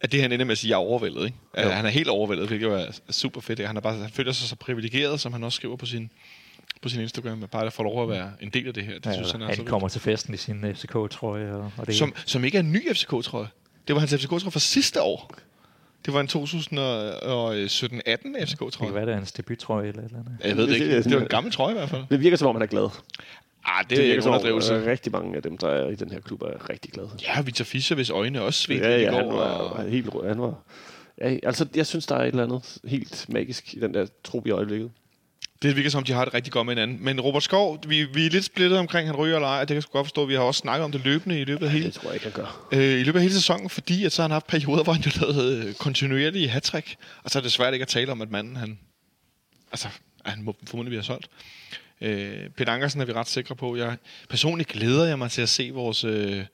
at det han ender med at sige, jeg er overvældet. Ikke? At han er helt overvældet, hvilket jo er super fedt. Ikke? Han, er bare, han føler sig så privilegeret, som han også skriver på sin, på sin Instagram, at bare at få lov at være en del af det her. Det Ja, synes han er han så kommer til festen i sin FCK-trøje. Og, og det som, som ikke er en ny FCK-trøje. Det var hans FCK-trøje fra sidste år. Det var en 2017-18 det FCK-trøje. kan være, det er hans debuttrøje eller et eller andet. Jeg ved det ikke. Det var en gammel trøje i hvert fald. Det virker som om, han er glad. Ah, det, Det er om, underdrivelse. øh, rigtig mange af dem, der er i den her klub, er rigtig glade. Ja, Victor Fischer, hvis øjnene også svedte Ja, i ja, går. han var, og- helt rød. Han var, ja, altså, jeg synes, der er et eller andet helt magisk i den der trup i øjeblikket. Det virker som, de har det rigtig godt med hinanden. Men Robert Skov, vi, vi er lidt splittet omkring, han ryger eller ej. Det kan jeg sgu godt forstå. Vi har også snakket om det løbende i løbet af hele, Det tror jeg ikke, han gør. øh, i løbet af hele sæsonen, fordi at så har han haft perioder, hvor han jo lavede øh, kontinuerlige hat Og så er det svært ikke at tale om, at manden, han, altså, han må formodentlig blive solgt. Øh, Peter Ankersen er vi ret sikre på. Jeg, personligt glæder jeg mig til at se vores, øh,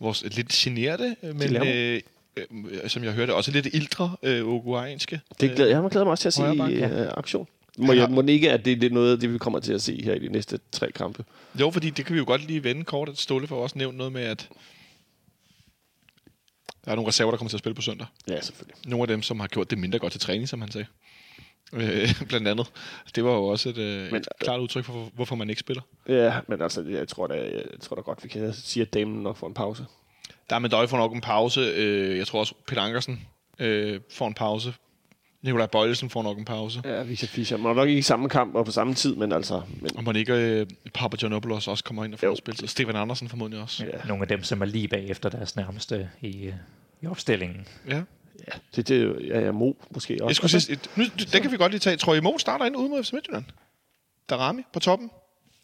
vores lidt generte, øh, men øh, øh, som jeg hørte, også lidt ildre øh, uruguayanske. Det glæder, jeg glæder mig også til at se i ja. aktion. Må, jeg, må det ikke, at det, det er noget af det, vi kommer til at se her i de næste tre kampe? Jo, fordi det kan vi jo godt lige vende kort, at Ståle får også nævnt noget med, at der er nogle reserver, der kommer til at spille på søndag. Ja, selvfølgelig. Nogle af dem, som har gjort det mindre godt til træning, som han sagde. Øh, blandt andet. Det var jo også et, øh, Men- et klart udtryk for, hvorfor man ikke spiller. Ja, men altså, jeg tror da, jeg tror da godt, vi kan sige, at damen nok får en pause. Der er med Døj får nok en pause. Øh, jeg tror også, Peter Ankersen øh, får en pause. Nikolaj Bøjlesen får nok en pause. Ja, Victor Fischer. Man er nok ikke i samme kamp og på samme tid, men altså... Men, Og må ikke øh, Papa Giannopoulos også kommer ind og får Jo. spillet. Stefan Andersen formodentlig også. ja, Nogle af dem, som er lige bagefter deres nærmeste i, øh, i opstillingen. Ja. Ja, det, det ja, ja, Mo måske også. Jeg skulle sige, nu, den kan vi godt lige tage. Tror I, Mo starter ind ude mod FC Midtjylland? Darami på toppen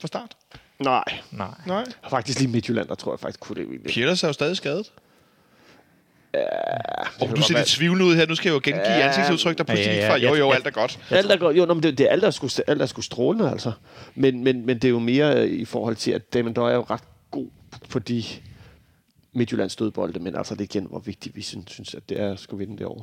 fra start? Nej, Nej. Nej. faktisk lige Midtjylland, der tror jeg faktisk kunne det egentlig. Pieters er jo stadig skadet. det Og kan du ser lidt tvivlende ud her. Nu skal jeg jo gengive Ja. ansigtsudtryk, der pludselig Ja, gik ja, fra, ja. jo jo, Ja. alt er godt. Alt er, godt. jo, men det, det er alt, der skulle, alt er skulle strålende, altså. Men, men, men det er jo mere i forhold til, at Damon Døj er jo ret god på de Midtjyllands dødbolde, men altså det igen, hvor vigtigt vi synes, at det er at skulle vinde det over.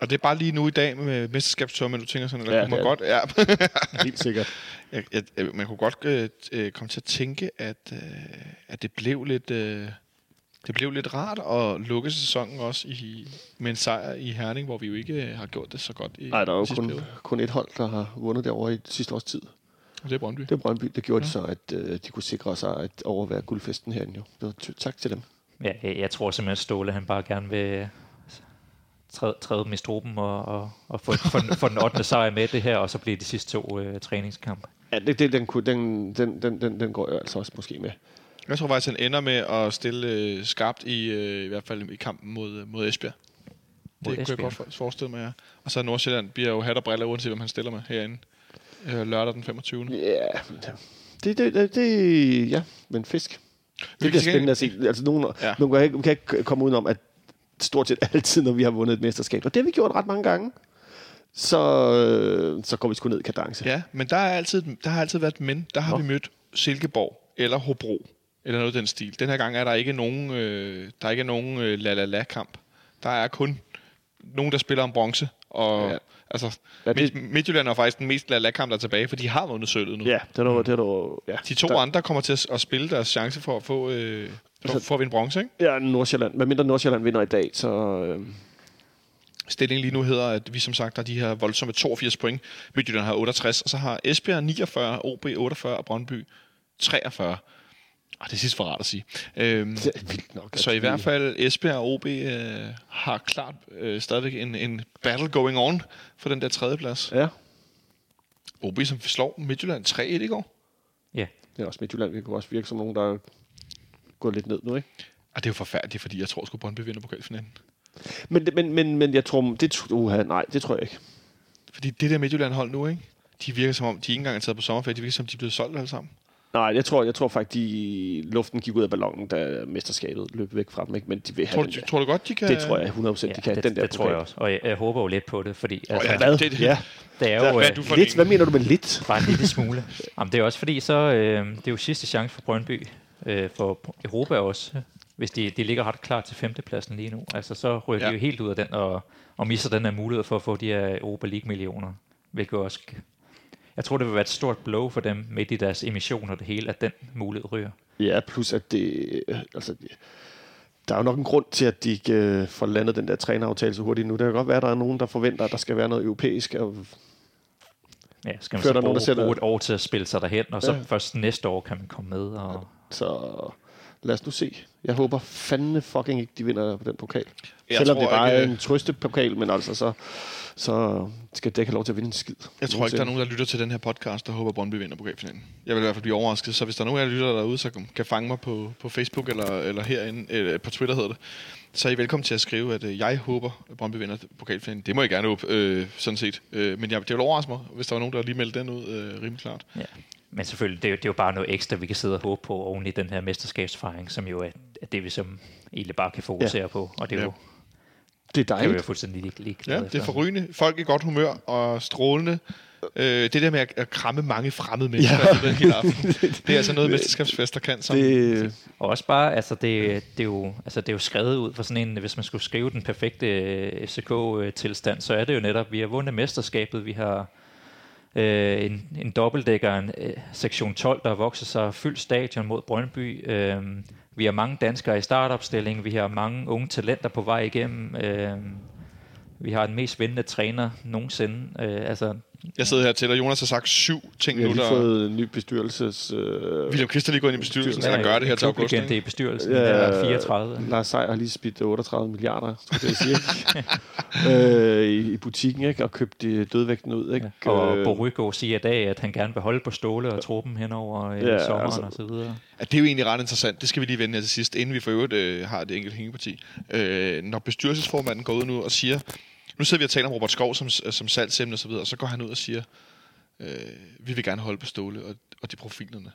Og det er bare lige nu i dag med mesterskabstur, men du tænker sådan, eller Ja, kunne man det godt, ja. Helt sikkert. jeg, jeg, man kunne godt øh, øh, komme til at tænke, at, øh, at det blev lidt... Øh, det blev lidt rart at lukke sæsonen også i, med en sejr i Herning, hvor vi jo ikke øh, har gjort det så godt i Nej, der er jo kun, periode. kun et hold, der har vundet det over i sidste års tid. Og det er Brøndby. Det er Brøndby. Det gjorde ja. de så, at øh, de kunne sikre sig at overvære guldfesten herinde. Jo. Det tak til dem. Ja, jeg, jeg tror simpelthen, at Ståle han bare gerne vil træde, træde dem i struben og, og, og få, få, den- få den 8. sejr med det her, og så bliver de sidste to øh, træningskampe. Ja, det, det, den, kunne, den, den, den, den, den går jeg altså også måske med. Jeg tror faktisk, han ender med at stille øh, skarpt i, øh, i hvert fald i kampen mod, mod Esbjerg. Det Mod kunne jeg Esbjerg. godt for- forestille mig, ja. Og så Nordsjælland bliver jo hat og briller, uanset hvem han stiller med herinde. Øh, lørdag den 25. Ja, det, det, det, det, ja, men fisk. Det bliver spændende at se. Altså, nogen, Ja. ja. nogen kan, ikke, kan ikke komme udenom, at stort set altid, når vi har vundet et mesterskab, og det har vi gjort ret mange gange, så, øh, så går vi sgu ned i kadence. Ja, men der, er altid, der har altid været men. Der har Nå. vi mødt Silkeborg eller Hobro, eller noget af den stil. Den her gang er der ikke nogen, øh, der er ikke nogen øh, la-la-la-kamp. Der er kun nogen, der spiller om bronze. Og Ja. Altså, Ja, det-. Midtjylland er faktisk den mest la-la-kamp, der er tilbage, for de har vundet sølvet nu. Ja, det er der, det er der, ja. De to der, der... andre kommer til at, at spille deres chance for at få, øh, for, Altså- for at vinde bronze, ikke? Ja, Nordsjælland. Hvad mindre Nordsjælland vinder i dag, så, øh, stillingen lige nu hedder, at vi som sagt har de her voldsomme 82 point. Midtjylland har 68, og så har Esbjerg 49, OB 48 og Brøndby 43. Ah, det er sidst for rart at sige. Øhm, Det er vildt nok. så i hvert fald Esbjerg og OB øh, har klart øh, stadigvæk en, en battle going on for den der tredjeplads. Ja, OB som slår Midtjylland 3-1 i går. Ja, det er også Midtjylland. Det kunne også virke som nogen, der er gået lidt ned nu, ikke? Og det er jo forfærdeligt, fordi jeg tror sgu Brøndby vinder pokalfinalen. Men, men, men, men jeg tror, det, uha, nej, det tror jeg ikke. Fordi det der Midtjylland hold nu, ikke? De virker som om, de ikke engang er taget på sommerferie. De virker som om, de er blevet solgt alle sammen. Nej, jeg tror, jeg tror faktisk, de, luften gik ud af ballonen, da mesterskabet løb væk fra dem. Ikke? Men de vil have Tror den du, tror du godt, de kan... Det tror jeg 100% ja de kan. det, den der det tror jeg også. Og jeg, jeg håber jo lidt på det, fordi altså, ja. Hvad? Det- ja, det er jo hvad er øh, du for lidt. Hvad mener du med lidt? bare en lille smule. Jamen, det er også fordi, så øh, det er jo sidste chance for Brøndby, øh, for Europa også, hvis de, de ligger ret klar til femtepladsen lige nu. Altså, så ryger ja. Ja. de jo helt ud af den, og, og misser den her mulighed for at få de her Europa League-millioner, hvilket også... Jeg tror, det vil være et stort blow for dem midt i deres emissioner og det hele, at den mulighed ryger. Ja, plus at det... Altså, der er jo nok en grund til, at de ikke øh, får landet den der træneraftale så hurtigt nu. Det kan godt være, at der er nogen, der forventer, at der skal være noget europæisk. Og Ja, skal man så er nogen, bruge, der sætter- bruge et år til at spille sig derhen, og så ja. først næste år kan man komme med. Og, så lad os nu se. Jeg håber fandme fucking ikke, de vinder på den pokal. Jeg Selvom det bare ikke, er en trøstepokal, men altså så, så skal det have lov til at vinde en skid. Jeg tror ikke, der er nogen, der lytter til den her podcast, der håber, at Brøndby vinder pokalfinalen. Jeg vil i hvert fald blive overrasket. Så hvis der er nogen af jer, der lytter derude, så kan fange mig på, på Facebook eller, eller herinde, eller på Twitter hedder det, så er I velkommen til at skrive, at øh, jeg håber, at Brøndby vinder pokalfinalen. Det må I gerne op, øh, sådan set. Øh, men jeg, det vil overraske mig, hvis der var nogen, der lige meldte den ud øh, rimelig klart. ja. Men selvfølgelig, det er, jo, det er jo bare noget ekstra, vi kan sidde og håbe på oven i den her mesterskabsfejring, som jo er, er det, vi som egentlig bare kan fokusere ja. på. Og det er Ja. jo, Det er det er jo dejligt. fuldstændig lige, lige Ja, det er forrygende. Folk i godt humør og strålende. Øh, det der med at, at kramme mange fremmede mennesker ja. den hele aften, det er altså noget, mesterskabsfester kan. Som, Det, Og også bare, altså det, det, er jo, altså det er jo skrevet ud for sådan en, hvis man skulle skrive den perfekte øh, FCK-tilstand, så er det jo netop, vi har vundet mesterskabet, vi har øh, en, en dobbeltdækker, en øh, sektion 12, der vokser sig fyldt stadion mod Brøndby. Øh, vi har mange danskere i startopstilling, vi har mange unge talenter på vej igennem. Øh, vi har den mest vindende træner nogensinde. Øh, altså, jeg sidder her til, og Jonas har sagt syv ting vi har nu, der... fået en ny bestyrelses... Øh, William Christ er lige gået ind i bestyrelsen, så han gør det her til august. ikke? i bestyrelsen, ja, der er 34. Lars Seier har lige spidt 38 milliarder, skulle jeg sige, øh, i, i butikken, ikke? og købt de dødvægten ud. Ikke? Ja. Og Øh, Borygo siger i dag, at han gerne vil holde på Ståle og truppen hen over øh, Ja, sommeren altså- og så videre. Ja, det er jo egentlig ret interessant. Det skal vi lige vende her til sidst, inden vi for øvrigt øh, har det enkelte hængeparti. Øh, når bestyrelsesformanden går ud nu og siger, nu sidder vi og taler om Robert Skov som, som salgsemne og så videre, og så går han ud og siger, øh, vi vil gerne holde på Ståle og, og de profilerne.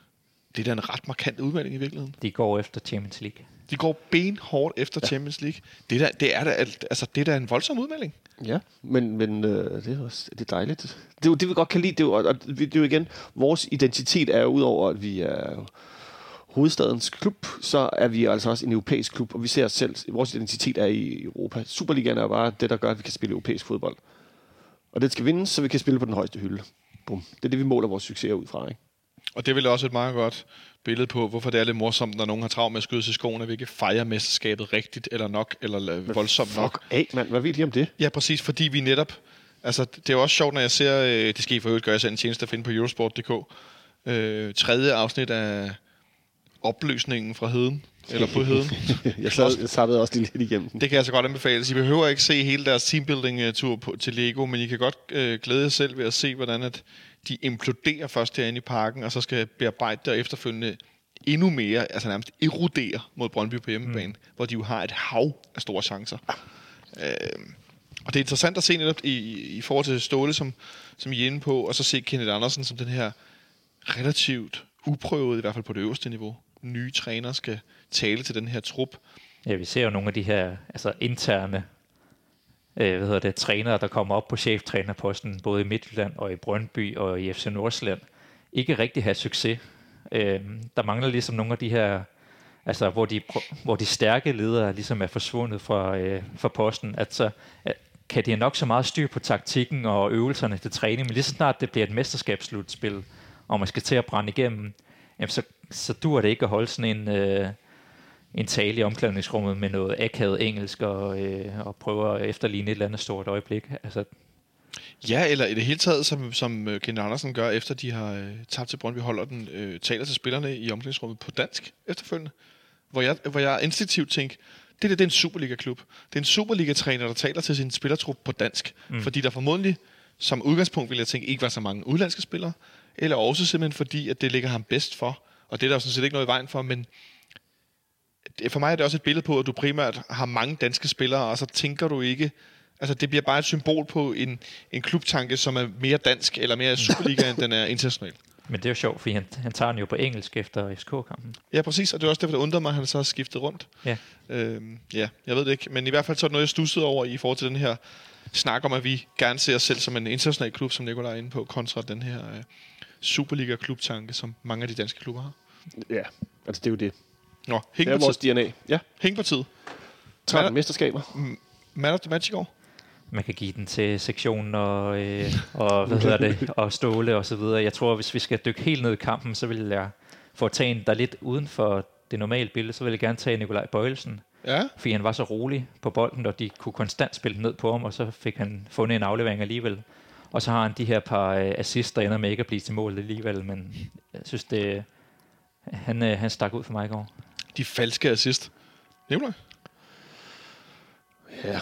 Det er da en ret markant udmelding i virkeligheden. De går efter Champions League. De går benhårdt efter ja. Champions League. Det, der, det, er da, altså, det er da en voldsom udmelding. Ja, men, men øh, det, er også, det er dejligt. Det er jo det, vi godt kan lide. Det er jo, og det er jo igen, vores identitet er jo udover, at vi er hovedstadens klub, så er vi altså også en europæisk klub, og vi ser os selv, vores identitet er i Europa. Superligaen er bare det, der gør, at vi kan spille europæisk fodbold. Og det skal vindes, så vi kan spille på den højeste hylde. Bum. Det er det, vi måler vores succeser ud fra. Ikke? Og det er vel også et meget godt billede på, hvorfor det er lidt morsomt, når nogen har travlt med at skyde sig i skoene, at vi ikke fejrer mesterskabet rigtigt, eller nok, eller øh, voldsomt nok. Fuck af, mand. Hvad ved de om det? Ja, præcis, fordi vi netop... Altså, det er jo også sjovt, når jeg ser... Øh, det I for øvrigt gøre, jeg selv en tjeneste at finde på Eurosport.dk. Øh, tredje afsnit af opløsningen fra heden. Eller på heden. jeg, sad, jeg sappede også lige lidt igennem. Det kan jeg så godt anbefale. Så I behøver ikke se hele deres teambuilding-tur på, til Lego, men I kan godt øh, glæde jer selv ved at se, hvordan at de imploderer først herinde i parken, og så skal bearbejde det og efterfølgende endnu mere, altså nærmest erodere mod Brøndby på hjemmebane, mm. hvor de jo har et hav af store chancer. Øh, og det er interessant at se netop i, i forhold til Ståle, som, som I er inde på, og så se Kenneth Andersen som den her relativt uprøvet, i hvert fald på det øverste niveau, nye træner skal tale til den her trup. Ja, vi ser jo nogle af de her altså interne øh, hvad hedder det, trænere, der kommer op på cheftrænerposten, både i Midtjylland og i Brøndby og i FC Nordsjælland, ikke rigtig have succes. Øh, der mangler ligesom nogle af de her, altså hvor de, hvor de stærke ledere ligesom er forsvundet fra, øh, fra posten, at så kan de have nok så meget styr på taktikken og øvelserne til træning, men lige så snart det bliver et mesterskabsslutspil, og man skal til at brænde igennem, jamen så, så dur det ikke at holde sådan en, øh, en tale i omklædningsrummet med noget akavet engelsk og, øh, og prøver at efterligne et eller andet stort øjeblik. Altså, Ja, eller i det hele taget, som, som øh, Kent Andersen gør, efter de har øh, tabt til Brøndby holder den, øh, taler til spillerne i omklædningsrummet på dansk efterfølgende. Hvor jeg, hvor jeg instinktivt tænker, det der det er en Superliga-klub. Det er en Superliga-træner, der taler til sin spillertrup på dansk. Mm. Fordi der formodentlig, som udgangspunkt vil jeg tænke, ikke var så mange udlandske spillere. Eller også simpelthen fordi, at det ligger ham bedst for. Og det er der jo sådan set ikke noget i vejen for, men for mig er det også et billede på, at du primært har mange danske spillere, og så tænker du ikke... Altså, det bliver bare et symbol på en, en klubtanke, som er mere dansk eller mere Superliga, end den er international. men det er jo sjovt, fordi han, han tager den jo på engelsk efter FCK-kampen. Ja, præcis, og det er også derfor, det undrer mig, at han så har skiftet rundt. Ja. Øhm, ja, jeg ved det ikke, men i hvert fald så er det noget, jeg stussede over i forhold til den her snak om, at vi gerne ser os selv som en international klub, som Nicolaj er inde på, kontra den her øh, Superliga-klubtanke, som mange af de danske klubber har. Ja, altså det er jo det. Nå, Det er vores. DNA. Ja, Hængpartiet. 13 Hvad- mesterskaber. Man of the match i går. Man kan give den til sektionen og, øh, og hvad hedder det, og Ståle og så videre. Jeg tror, hvis vi skal dykke helt ned i kampen, så vil jeg for at tage en, der er lidt uden for det normale billede, så vil jeg gerne tage Nikolaj Bøjelsen. Ja, Fordi han var så rolig på bolden, og de kunne konstant spille ned på ham, og så fik han fundet en aflevering alligevel. Og så har han de her par øh, assists, der ender med ikke at blive til mål alligevel, men jeg synes, det, han, øh, han stak ud for mig i går. de falske assist. Nicolaj? Ja.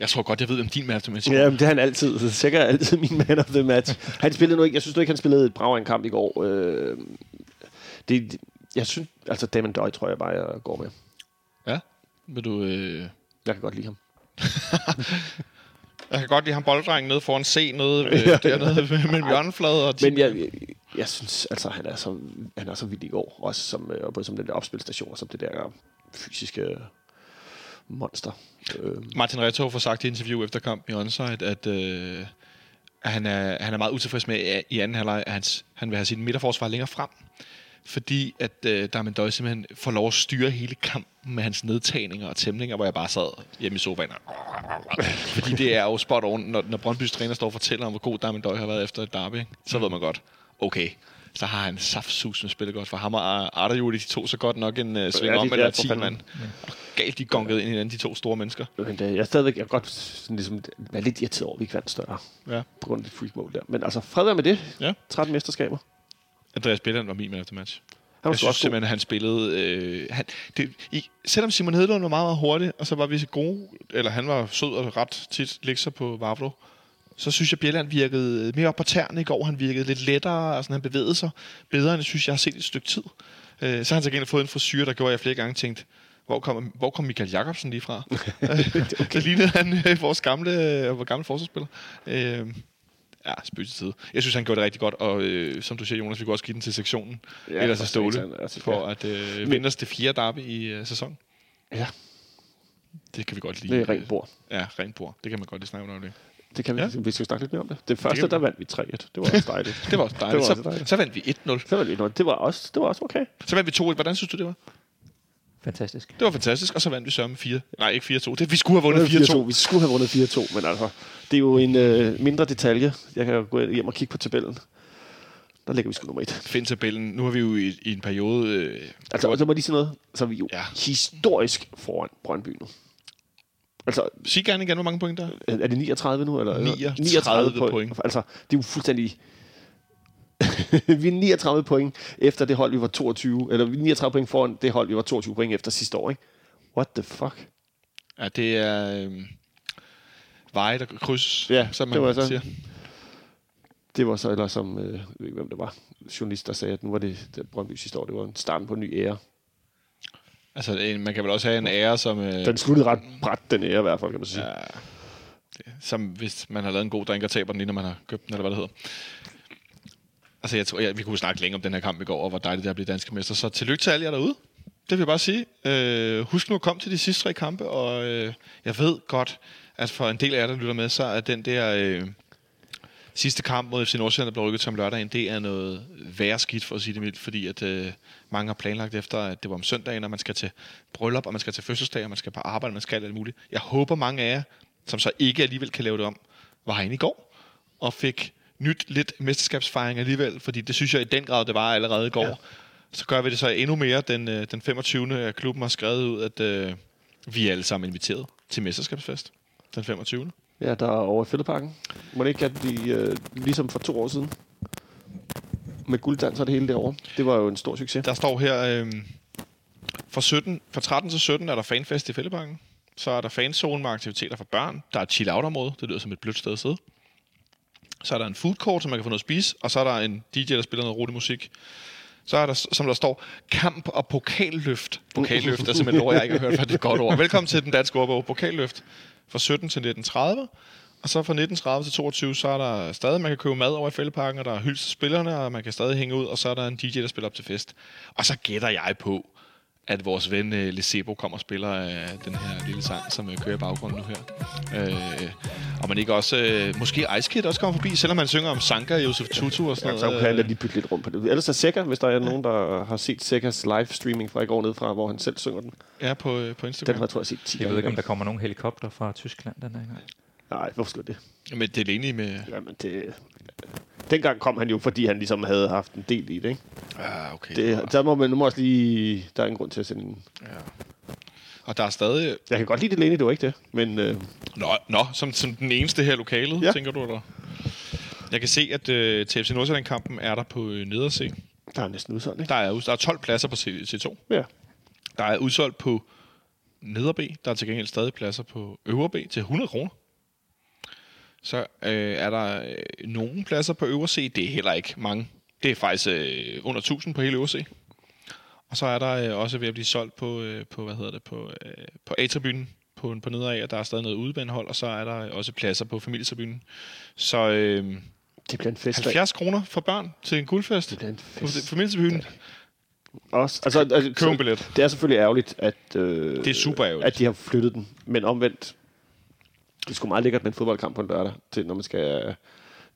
Jeg tror godt, jeg ved, om din man of the match. Ja, men det er han altid. Så sikkert altid min man of the match. Han spillede nu ikke, jeg synes nu ikke, han spillede et brav en kamp i går. Øh, det, jeg synes, altså Damon Døj tror jeg bare, jeg går med. Ja. Vil du... Øh... Jeg kan godt lide ham. Jeg kan godt lide ham bolddrengen nede foran C, nede øh, dernede mellem hjørnefladet og Men jeg, jeg, jeg synes, altså, han er så, han er så vild i går. Også som, øh, både som den der opspilstation, og som det der fysiske monster. Øh, Martin Retto får sagt i interview efter kampen i Onside, at, øh, at han, er, han er meget utilfreds med i anden halvleg, at hans, han vil have sin midterforsvar længere frem. Fordi at øh, Darmen Døj simpelthen får lov at styre hele kampen med hans nedtagninger og tæmninger, hvor jeg bare sad hjemme i sofaen. og- Fordi det er jo spot on, når, når Brøndbys træner står og fortæller om, hvor god Darmen Døj har været efter et derby, så ved man godt, okay, så har han saftsus med spillet godt. For ham og Arda Juli, de tog så godt nok en uh, sving Ja, om eller ja, for 10 fanden. mand. Og galt de gongede ind i hinanden, de to store mennesker. men det, jeg er stadigvæk jeg er godt sådan, ligesom, være lidt irriteret over, at vi ikke vandt større. Ja. På grund af det freak mål der. Men altså, fred med det. Ja. 13 mesterskaber. Andreas Bjelland var min man efter match. Han var Jeg synes også simpelthen, at han spillede... Øh, han, det, i, selvom Simon Hedlund var meget, meget hurtig, og så var vi så gode, eller han var sød og ret tit lægge sig på Vavlo, så synes jeg, Bjelland virkede mere op på tæerne i går. Han virkede lidt lettere, og sådan, han bevægede sig bedre, end jeg synes, jeg har set i et stykke tid. Øh, så har han så gengæld fået en frisyr, der gjorde, at jeg flere gange tænkte, hvor kom, hvor kom Michael Jacobsen lige fra? okay. Det lignede han øh, vores gamle, øh, vores gamle forsvarsspiller. Øh, ja, spøg til side. Jeg synes, han gjorde det rigtig godt, og øh, som du siger, Jonas, vi kunne også give den til sektionen. Ja, eller til Ståle, altså, for ja. at øh, vinde os det fjerde derby i øh, sæsonen. Ja. Det kan vi godt lide. Det er rent bord. Ja, rent bord. Det kan man godt lige snakke om. Det. Det kan vi, Ja. vi skal snakke lidt mere om det. Det første, vi. der vandt vi 3-1. Det var også dejligt. det var også dejligt. Det var også så, dejligt. så vandt vi 1-0. Så vandt vi noget. Det var også, det var også okay. Så vandt vi 2-1. Hvordan synes du, det var? Fantastisk. Det var fantastisk. Og så vandt vi sørme 4. Nej, ikke 4-2. Det, vi skulle have vundet 4-2. Vi skulle have vundet 4-2, men altså, det er jo en øh, mindre detalje. Jeg kan gå hjem og kigge på tabellen. Der ligger vi sgu nummer et. Find tabellen. Nu har vi jo i, i en periode... Øh, Altså, og så må de sige noget, så er vi jo Ja. historisk foran Brøndby nu. Altså, sig gerne igen, hvor mange point der er. er det 39 nu? Eller? 39 point. Altså, det er jo fuldstændig... vi er 39 point efter det hold, vi var 22... Eller vi er 39 point foran det hold, vi var 22 point efter sidste år, ikke? What the fuck? Ja, det er... Øh, veje, der krydses, Ja, som man det var så- siger. Det var så, eller som, øh, jeg ved ikke, hvem det var, journalist, der sagde, at nu var det, det Brøndby sidste år, det var en starten på en ny ære. Altså, en, man kan vel også have en ære, som... Øh, Den sluttede ret bræt, den ære i hvert fald, kan man sige. Ja, det, som hvis man har lavet en god drink og taber den, lige når man har købt den, eller hvad det hedder. Altså, jeg tror, jeg, vi kunne snakke længe om den her kamp i går, og hvor dejligt det er at blive danske mester. Så tillykke til alle jer derude. Det vil jeg bare sige. Øh, husk nu at komme til de sidste tre kampe, og øh, jeg ved godt, at for en del af jer, der lytter med, så er den der øh, sidste kamp mod FC Nordsjælland, der blev rykket til om lørdagen, det er noget værre skidt, for at sige det mildt, fordi at øh, mange har planlagt efter, at det var om søndagen, og man skal til bryllup, og man skal til fødselsdag, og man skal på arbejde, og man skal alt muligt. Jeg håber mange af jer, som så ikke alligevel kan lave det om, var herinde i går, og fik nyt lidt mesterskabsfejring alligevel, fordi det synes jeg i den grad, det var allerede i går. Ja. Så gør vi det så endnu mere. Den, øh, den 25. af klubben har skrevet ud, at øh, vi er alle sammen inviteret til mesterskabsfest. Den 25. Ja, der er over i Fældeparken. Må det ikke, at vi, øh, ligesom for to år siden, med gulddans og det hele derovre. Det var jo en stor succes. Der står her, øh, fra, 17, fra 13 til 17 er der fanfest i Fælleparken. Så er der fanzone med aktiviteter for børn. Der er et chill-out-område. Det lyder som et blødt sted at sidde. Så er der en food court, så man kan få noget at spise. Og så er der en DJ, der spiller noget rolig musik. Så er der, som der står, kamp og pokalløft. Pokalløft er simpelthen et ord, jeg ikke har hørt, for det er et godt ord. Velkommen til den danske ordbog. Pokalløft fra 17 til 1930. Og så fra 1930 til 22, så er der stadig, man kan købe mad over i fældeparken, og der er hylds til spillerne, og man kan stadig hænge ud, og så er der en DJ, der spiller op til fest. Og så gætter jeg på, at vores ven uh, Lesebo kommer og spiller uh, den her lille sang, som uh, kører i baggrunden nu her. Uh, og man ikke også, uh, måske Ice Kid også kommer forbi, selvom man synger om Sanka, Josef Tutu og sådan Ja, så noget. kan han da lige bytte lidt rundt på det. Ellers er Seca, hvis der er nogen, der har set Secas livestreaming fra i går ned fra, hvor han selv synger den. Ja, på, uh, på Den Instagram. har jeg, tror jeg, set 10 Jeg ved ikke, om der kommer nogen helikopter fra Tyskland den her gang. Nej, hvorfor skulle det? Men det er enig med... Jamen, det... Dengang kom han jo, fordi han ligesom havde haft en del i det, ikke? Ah, okay. Det, der må man nu må også lige... Der er ingen grund til at sende en... Og der er stadig... Jeg kan godt lide det, Lene, det var ikke det. Men øh, Nå, nå som, som den eneste her lokalet, ja. Ja. tænker du, eller? Jeg kan se, at uh, til FC Nordsjælland-kampen er der på øh, Nederse. der er næsten udsolgt, ikke? Der er, der er 12 pladser på C- C2. Ja. Der er udsolgt på Neder B. Der er til gengæld stadig pladser på Øvre B til 100 kroner. Så øh, er der øh, nogle pladser på Øvre C. Det er heller ikke mange. Det er faktisk øh, under 1000 på hele Øvre C. Og så er der øh, også ved at blive solgt på, øh, på hvad hedder det, på, øh, på A-tribunen på, på nedad, og der er stadig noget udebanehold, og så er der også pladser på familietribunen. Så øh, Det bliver en fest. 70 kroner for børn til en guldfest Det bliver en fest. familietribunen. Også, altså, altså, Køb en billet. Det er selvfølgelig ærgerligt, at, øh, Det er super ærgerligt. at de har flyttet den. Men omvendt, det sgu meget lækkert med en fodboldkamp på en lørdag, til når man skal øh,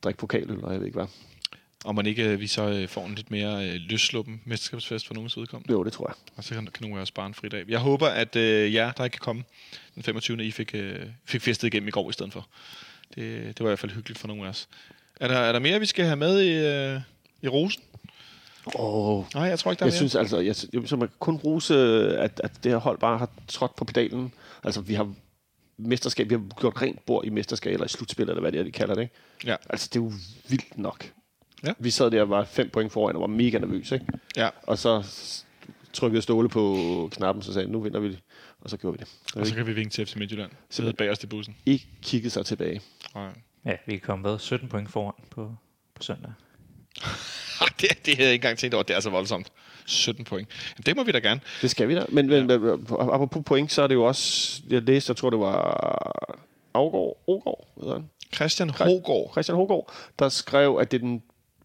drikke pokaløl, og jeg ved ikke hvad. Og man ikke øh, vi så øh, får en lidt mere øh, løsluppen mesterskabsfest for nogens vedkommende. Jo, det tror jeg. Og så kan, kan nogle af os spare en fridag. Jeg håber, at øh, jer, der ikke kan komme den 25. I fik, øh, fik festet igennem i går i stedet for. Det, det var i hvert fald hyggeligt for nogle af os. Er der, er der mere, vi skal have med i, øh, i rosen? Åh, Nej, jeg tror ikke, der er jeg mere. synes altså, jeg, jeg, så man kan kun rose, øh, at, at det her hold bare har trådt på pedalen. Altså, vi har mesterskab, vi har gjort rent bord i mesterskab, eller i slutspil, eller hvad det er, de kalder det, ikke? Ja. Altså, det er jo vildt nok. Ja. Vi sad der og var fem point foran, og var mega nervøs, ikke? Ja, Og så trykkede Ståle på knappen, så sagde han, nu vinder vi det. Og så gjorde vi det. Så og så kan vi vinke til FC Midtjylland. Sidde bag os i bussen. ikke kigget sig tilbage. Nej. Ja, vi komme hvad, 17 point foran på, på søndag. det, det havde jeg ikke engang tænkt over. Det er så voldsomt. 17 point. Jamen, det må vi da gerne. Det skal vi da. Men, men ja. apropos point, så er det jo også... Jeg læste, jeg tror, det var Augård, Ogård, hedder han? Christian Hogård. Christian Hogård, der skrev, at det er den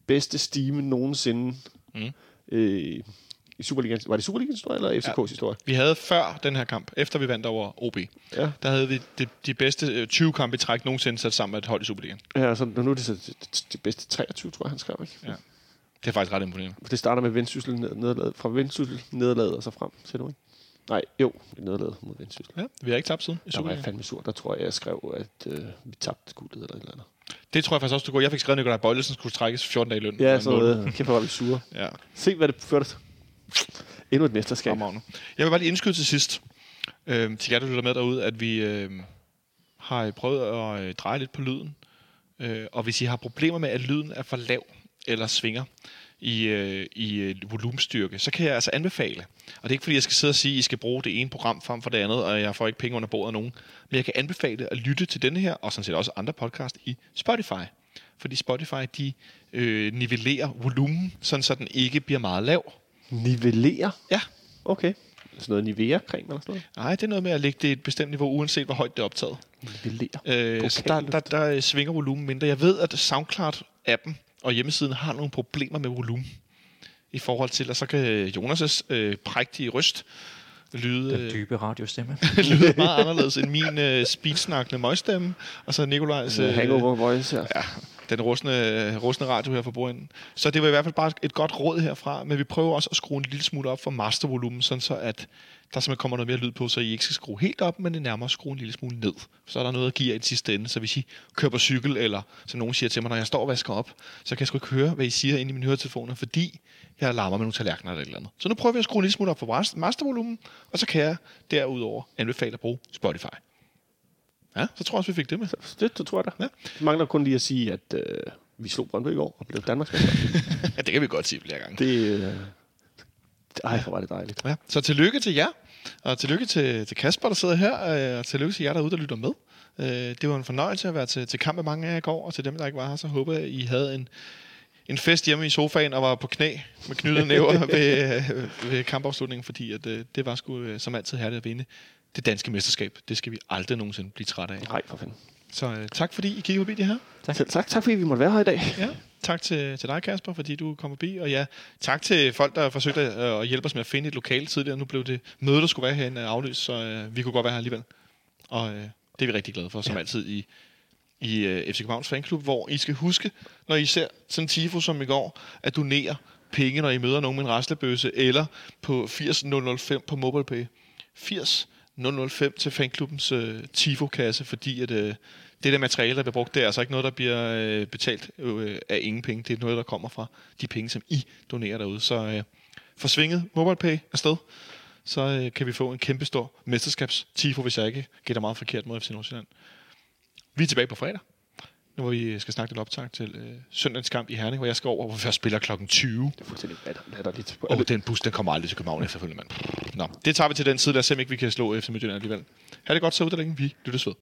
bedste stime nogensinde Mm. øh, i Superligaen. Var det Superligans historie, eller FCK's ja. historie? Vi havde før den her kamp, efter vi vandt over OB, Ja. der havde vi de, de bedste øh, 20 kampe i træk nogensinde sat sammen med et hold i Superligaen. Ja, så nu er det så det, det bedste 23, tror jeg, han skrev. Ikke? Ja. Det er faktisk ret imponerende. Det starter med Vendsyssel ned, nederlaget, fra Vendsyssel nederlaget og så frem, ser du ikke? Nej, jo, nederlaget mod Vendsyssel. Ja, vi har ikke tabt siden i Der var jeg fandme sur. Der tror jeg, jeg skrev, at øh, vi tabte guldet eller et eller andet. Det tror jeg faktisk også, du kunne. Jeg fik skrevet, at Nikolaj Bøjlesen skulle trækkes 14 dage i løn. Ja, sådan måned. noget. Kæft, hvor var vi sure. Ja, Se, hvad det førte. Endnu et mesterskab. fremragende. Jeg vil bare lige indskyde til sidst, øh, til jer, der lytter med derude, at vi øh, har prøvet at øh, dreje lidt på lyden. Øh, og hvis I har problemer med, at lyden er for lav eller svinger i, øh, i øh, volumenstyrke, så kan jeg altså anbefale, og det er ikke fordi, jeg skal sidde og sige, at I skal bruge det ene program frem for det andet, og jeg får ikke penge under bordet af nogen, men jeg kan anbefale at lytte til denne her, og sådan set også andre podcast i Spotify. Fordi Spotify, de øh, nivellerer volumen, sådan så den ikke bliver meget lav. Nivellere? Ja, Okay. Sådan noget Nivea-creme eller sådan noget? Nej, det er noget med at lægge det et bestemt niveau, uanset hvor højt det er optaget. Nivellere. Øh, så der, der, der svinger volumen mindre. Jeg ved, at SoundCloud-appen og hjemmesiden har nogle problemer med volumen. I forhold til, at så kan Jonas' øh, prægtige røst lyde, Den øh, dybe radiostemme. lyde meget anderledes end min øh, speedsnakkende møgstemme. Og så Nikolajs... Øh, hangover voice her. Ja, den rustne, rustne radio her fra bordenden. Så det var i hvert fald bare et godt råd herfra, men vi prøver også at skrue en lille smule op for mastervolumen, sådan så at der simpelthen kommer noget mere lyd på, så I ikke skal skrue helt op, men det nærmere skrue en lille smule ned. Så er der noget at give jer i sidste ende. Så hvis I kører på cykel, eller som nogen siger til mig, når jeg står og vasker op, så kan jeg sgu ikke høre, hvad I siger inde i mine høretelefoner, fordi jeg larmer med nogle tallerkener eller et eller andet. Så nu prøver vi at skrue en lille smule op for mastervolumen, og så kan jeg derudover anbefale at bruge Spotify. Ja, så tror jeg også, vi fik det med. Det, det tror jeg da. Ja. Det mangler kun lige at sige, at øh, vi slog Brøndby i går og blev Danmarks ja, det kan vi godt sige flere gange. Det, øh, ej, hvor var det dejligt. Ja. Så tillykke til jer, og tillykke til, til Kasper, der sidder her, øh, og tillykke til jer derude, der lytter med. Øh, det var en fornøjelse at være til, til kamp med mange af jer i går, og til dem, der ikke var her, så håber jeg, I havde en, en fest hjemme i sofaen og var på knæ med knyttede næver ved, ved kampafslutningen, fordi at, øh, det var sgu øh, som altid herligt at vinde det danske mesterskab. Det skal vi aldrig nogensinde blive trætte af. Nej, for fanden. Så øh, tak fordi I kiggede forbi det her. Tak. Selv tak. Tak fordi vi måtte være her i dag. Ja, tak til, til dig, Kasper, fordi du kom forbi. Og ja, tak til folk, der forsøgte at, at hjælpe os med at finde et lokale tidligere. Nu blev det møde, der skulle være herinde, aflyst, så øh, vi kunne godt være her alligevel. Og øh, det er vi rigtig glade for, som ja. altid i, i øh, FC Københavns Fanklub, hvor I skal huske, når I ser sådan en tifo som i går, at donere penge, når I møder nogen med en raslebøsse, eller på 80005 på MobilePay. 80 005 til fanklubbens øh, Tifo-kasse, fordi at, øh, det der materiale, der bliver brugt, det er altså ikke noget, der bliver øh, betalt øh, af ingen penge. Det er noget, der kommer fra de penge, som I donerer derude. Så øh, forsvinget MobilePay afsted, så øh, kan vi få en kæmpe stor mesterskabs Tifo, hvis jeg ikke gætter meget forkert mod FC Nordsjælland. Vi er tilbage på fredag, nu hvor vi skal snakke lidt optag til øh, søndagens kamp i Herning, hvor jeg skal over, hvor vi først spiller klokken 20. Det er fuldstændig latterligt. Åh, oh, den bus, den kommer aldrig til København efterfølgende, mand. Nå, det tager vi til den side, der se, om ikke vi kan slå FC Midtjylland alligevel. Ha' det godt så ud, der længe vi lyttes ved.